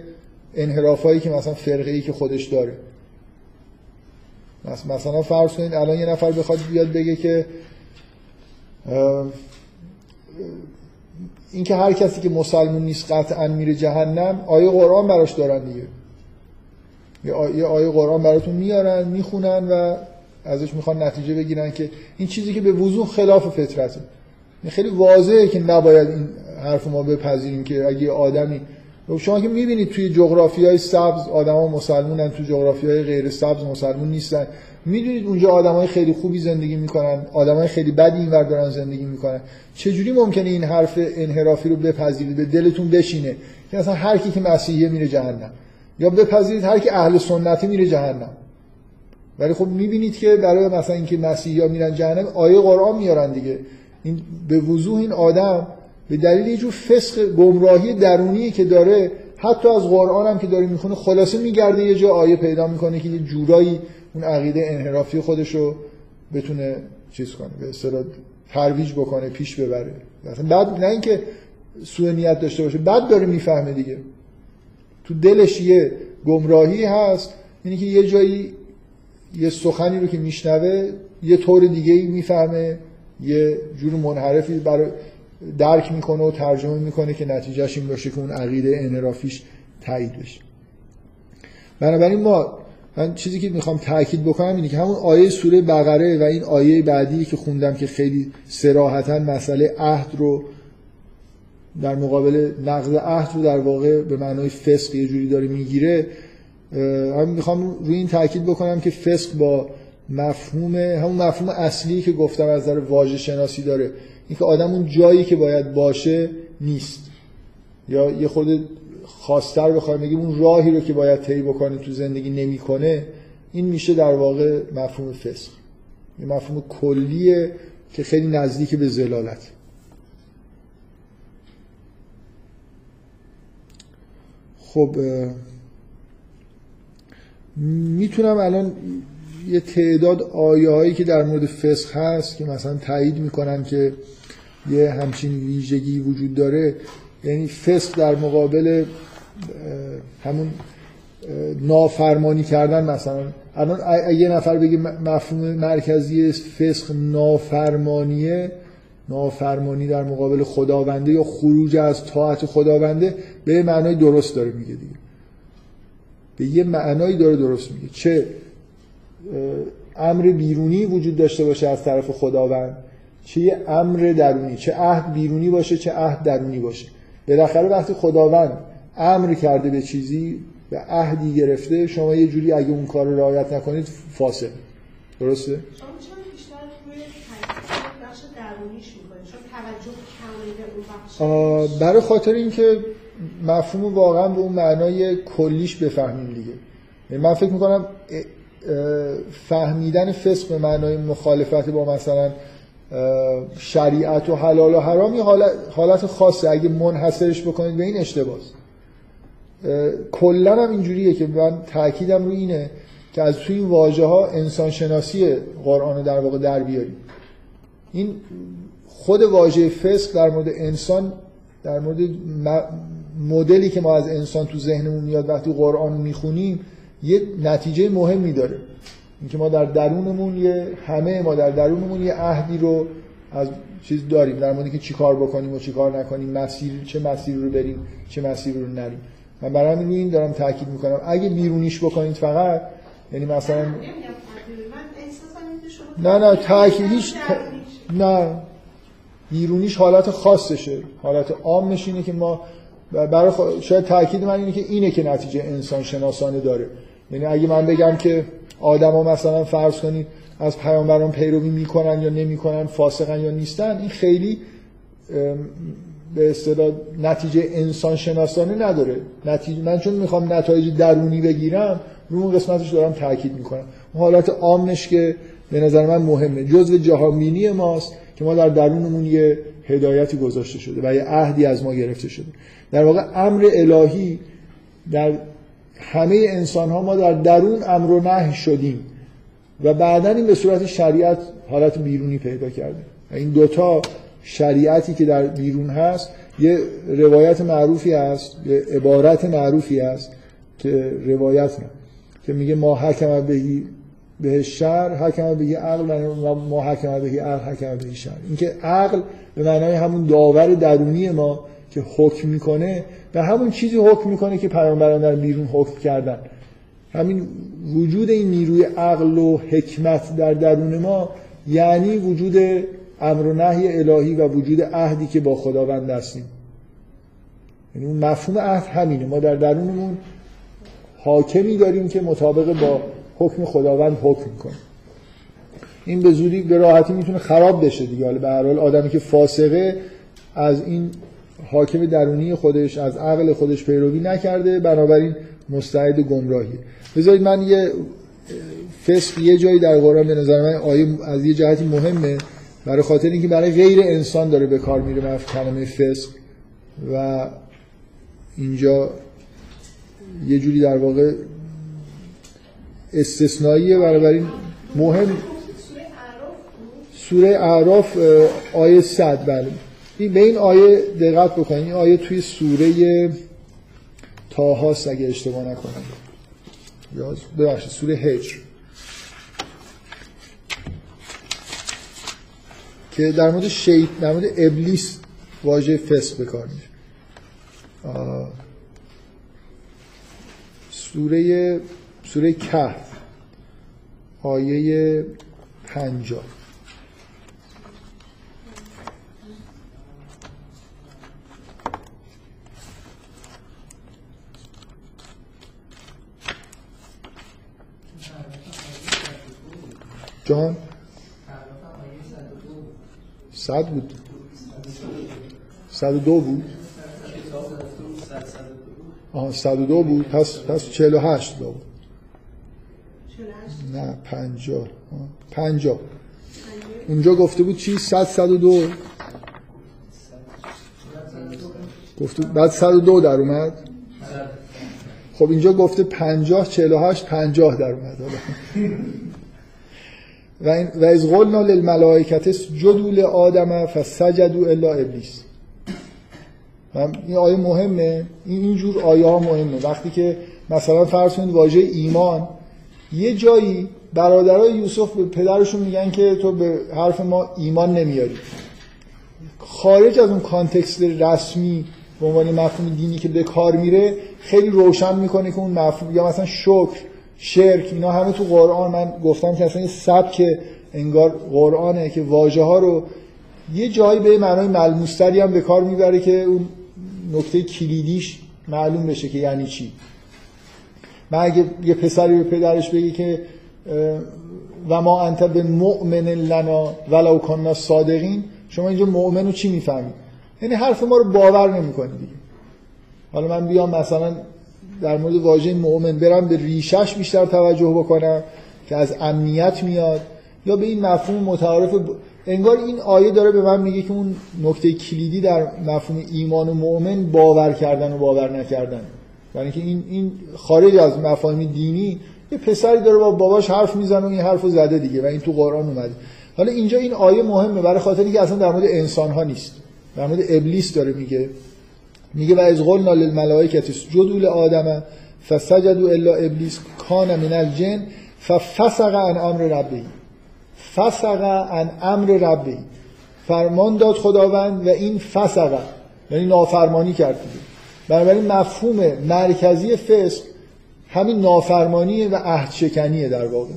انحرافایی که مثلا فرقه ای که خودش داره. مثلا فرض کنید الان یه نفر بخواد بیاد بگه که اینکه هر کسی که مسلمون نیست قطعا میره جهنم آیه قرآن براش دارن دیگه. یه آیه قرآن براتون میارن می‌خونن و ازش می‌خوان نتیجه بگیرن که این چیزی که به وضوح خلاف فطرته. خیلی واضحه که نباید این حرف ما بپذیریم که اگه آدمی شما که می‌بینید توی جغرافی های سبز آدما مسلمونن توی جغرافی های غیر سبز مسلمون نیستن. می‌دونید اونجا آدمای خیلی خوبی زندگی می‌کنن آدمای خیلی بدی اینور دارن زندگی می‌کنن. چجوری ممکنه این حرف انحرافی رو بپذیرید؟ به دلتون بشینه. که اصلا هر کی که مسیحیه میره جهنم. یا بپذیرید هر کی اهل سنتی میره جهنم. ولی خب می‌بینید که برای مثلا اینکه مسیحی ها میرن جهنم آیه قرآن میارن دیگه. این به وضوح این آدم به دلیل یه جور فسق گمراهی درونی که داره حتی از قرآن هم که داره می‌خونه خلاصه میگرده یه جا آیه پیدا می‌کنه که یه جورایی اون عقیده انحرافی خودش رو بتونه چیز کنه به اصطلاح ترویج بکنه پیش ببره. مثلا بعد نه اینکه سوء نیت داشته باشه بعد داره می‌فهمه دیگه. تو دلش یه گمراهی هست اینی که یه جایی یه سخنی رو که میشنوه یه طور دیگه ای می‌فهمه یه جور منحرفی برای درک می‌کنه و ترجمه می‌کنه که نتیجهش این باشه که اون عقیده انحرافیش تایید بشه. بنابراین ما من چیزی که می‌خوام تاکید بکنم اینه که همون آیه سوره بقره و این آیه بعدی که خوندم که خیلی سراحتا مسئله عهد رو در مقابل نقض عهد رو در واقع به معنای فسق یه جوری داره می‌گیره هم می‌خوام روی این تاکید بکنم که فسق با مفهوم همون مفهوم اصلی که گفتم از نظر واژه شناسی داره اینکه آدم اون جایی که باید باشه نیست. یا یه خود خواستر بخوایم بگیم اون راهی رو که باید طی بکنه تو زندگی نمی‌کنه این میشه در واقع مفهوم فسق. یه مفهوم کلیه که خیلی نزدیک به زلالت. خب می‌تونم الان یه تعداد آیه هایی که در مورد فسق هست که مثلا تایید می‌کنن که یه همچین ویژگی وجود داره. یعنی فسق در مقابل همون نافرمانی کردن مثلا. الان یه نفر بگه مفهوم مرکزی فسق نافرمانیه نافرمانی در مقابل خداونده یا خروج از طاعت خداونده به معنای درست داره میگه دیگه. به یه معنایی داره درست میگه. چه؟ امر بیرونی وجود داشته باشه از طرف خداوند چه امر درونی چه عهد بیرونی باشه چه عهد درونی باشه. بالاخره وقتی خداوند امر کرده به چیزی به عهدی گرفته شما یه جوری اگه اون کار رو رعایت نکنید فاسد. درسته؟ شما چرا بیشتر روی بخش درونیش می‌کنید؟ چون توجه اون برای خاطر اینکه مفهوم واقعا به اون معنای کلیش بفهمیم دیگه. یعنی من فکر می‌کنم فهمیدن فسق به معنای مخالفت با مثلا شریعت و حلال و حرام یه حالت, خاصه. اگه منحصرش بکنید به این اشتباس. کلا هم اینجوریه که من تاکیدم روی اینه که از توی این واژه ها انسان شناسی قرآن رو در واقع در بیاریم. این خود واژه فسق در مورد انسان در مورد مدلی که ما از انسان تو ذهنمون میاد وقتی قرآن می‌خونیم یه نتیجه مهمی داره. اینکه ما در درونمون یه همه ما در درونمون یه عهدی رو از چیز داریم در مورد که چیکار بکنیم و چیکار نکنیم مسیر چه مسیر رو بریم چه مسیر رو نریم. من برای همین روی این دارم تاکید می‌کنم اگه بیرونیش بکنید فقط یعنی مثلا. من شما نه نه درونیش. نه بیرونیش حالت خاصشه حالت عامش اینه که ما برای خ- شاید تاکید من اینه که اینه که نتیجه انسان شناسانه داره یعنی اگه من بگم که آدما مثلا فرض کنید از پیامبران پیروی می‌کنن یا نمی‌کنن فاسقن یا نیستن این خیلی به اصطلاح نتیجه انسان شناسانه نداره. نتیجه من چون می‌خوام نتایج درونی بگیرم رو اون قسمتش دارم تاکید می‌کنم. اون حالت عامش که به نظر من مهمه. جزء جهانبینی ماست که ما در درونمون یه هدایتی گذاشته شده و یه عهدی از ما گرفته شده. در واقع امر الهی در همه انسان ها ما در درون امر و نهی شدیم و بعدا این به صورت شریعت حالت بیرونی پیدا کرده این دوتا شریعتی که در بیرون هست یه روایت معروفی هست یه عبارت معروفی هست که روایت نه که میگه ما حکم بهی به شر حکم بهی عقل و ما حکم بهی عقل حکم بهی شر. اینکه عقل به معنای همون داور درونی ما که حکم می‌کنه به همون چیزی حکم می‌کنه که پیامبران در بیرون حکم کردن. همین وجود این نیروی عقل و حکمت در درون ما یعنی وجود امر و نهی الهی و وجود عهدی که با خداوند هستیم. یعنی اون مفهوم عهد همینه. ما در درونمون حاکمی داریم که مطابق با حکم خداوند حکم می‌کنه این به زودی به راحتی می‌تونه خراب بشه دیگه. حالا به هر حال آدمی که فاسقه از این حاکم درونی خودش از عقل خودش پیروی نکرده بنابراین مستعد گمراهیه. بذارید من یه فسق یه جایی در قرآن به نظر من آیه از یه جهتی مهمه. برای خاطر اینکه برای غیر انسان داره به کار میره کلمه فسق. و اینجا یه جوری در واقع استثنائیه. بنابراین مهم سوره اعراف آیه 100 بله. این به این آیه دقت بکنید. این آیه توی سوره تاهاست اگه اشتباه نکنم. ببخشید سوره هجر. که در مورد شیط در مورد ابلیس واژه فسق به کار میشه آه، سوره سوره کهف آیه پنجاه. جان؟ صد بود. صد دو بود. آها صد دو بود. پس پس چهل و هشت بود. نه پنجاه. آه، پنجاه. اونجا گفته بود چی؟ صد صد و دو. گفته بعد صد و دو در اومد. خب اینجا گفته پنجاه چهل و هشت پنجاه در اومد. و, این و از قلنا للملائکت اسجدوا لآدم فسجدوا الا ابلیس. این آیه مهمه. این اینجور آیه ها مهمه. وقتی که مثلا فرض کنید واژه ایمان یه جایی برادرای یوسف به پدرشون میگن که تو به حرف ما ایمان نمیاری. خارج از اون کانتکست رسمی به عنوان مفهوم دینی که به کار میره خیلی روشن می‌کنه که اون مفهوم یا مثلا شکر. شرک اینا همه تو قرآن. من گفتم که اصلا یه سبک انگار قرآنه که واژه ها رو یه جایی به معنای ملموستری هم به کار می‌بره که اون نکته کلیدیش معلوم بشه که یعنی چی. من اگه یه پسری به پدرش بگی که و ما انت به مؤمن لنا ولو کننا صادقین شما اینجا مؤمن رو چی می‌فهمید یعنی حرف ما رو باور نمی‌کنید دیگه. حالا من بیام مثلا در مورد واژه مؤمن برم به ریشش بیشتر توجه بکنم که از امنیت میاد یا به این مفهوم متعارف ب... انگار این آیه داره به من میگه که اون نکته کلیدی در مفهوم ایمان و مؤمن باور کردن و باور نکردن. یعنی که این این خارج از مفاهیم دینی یه پسری داره با باباش حرف می‌زنه و این حرفو زده دیگه و این تو قرآن اومده. حالا اینجا این آیه مهمه برای خاطری که اصلا در مورد انسان ها نیست. در مورد ابلیس داره میگه. میگه و از قلنا للملائکه اسجدوا لآدم فسجدوا الا ابلیس کان من الجن ففسق عن امر ربه. فسق عن امر ربه. فرمان داد خداوند و این فسق یعنی نافرمانی کرد دیگه. بنابراین مفهوم مرکزی فسق همین نافرمانی و عهد شکنیه در واقع.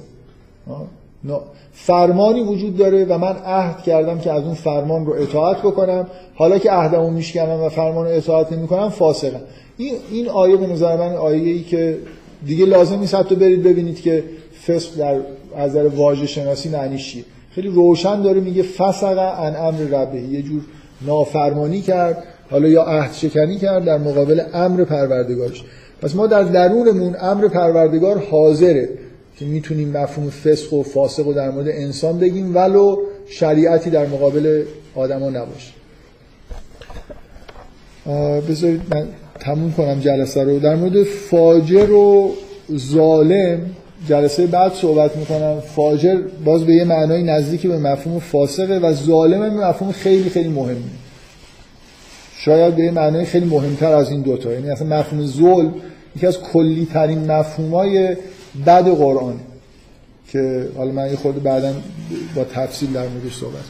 فرمانی وجود داره و من عهد کردم که از اون فرمان رو اطاعت بکنم. حالا که عهدمو میشکنم و فرمان رو اطاعت نمی‌کنم فاسقم. این این آیه به نظر من آیه ای که دیگه لازم نیست حتی برید ببینید که فسق در از نظر واژه شناسی معنیش چیه. خیلی روشن داره میگه فسق عن امر ربه. یه جور نافرمانی کرد حالا یا عهد شکنی کرد در مقابل امر پروردگارش. پس ما در درونمون امر پروردگار حاضره. که می‌تونیم مفهوم فسق و فاسق رو در مورد انسان بگیم ولو شریعتی در مقابل آدما نباشه. بذارید من تموم کنم جلسه رو. در مورد فاجر و ظالم جلسه بعد صحبت می‌کنم. فاجر باز به یه معنای نزدیکی به مفهوم فاسقه و ظالم هم مفهوم خیلی خیلی مهمه شاید به یه معنای خیلی مهمتر از این دوتا. یعنی اصلا مفهوم ظلم یکی از کلی ترین بد قرآن که حالا من یه خورده بعدا با تفصیل در موردش صحبت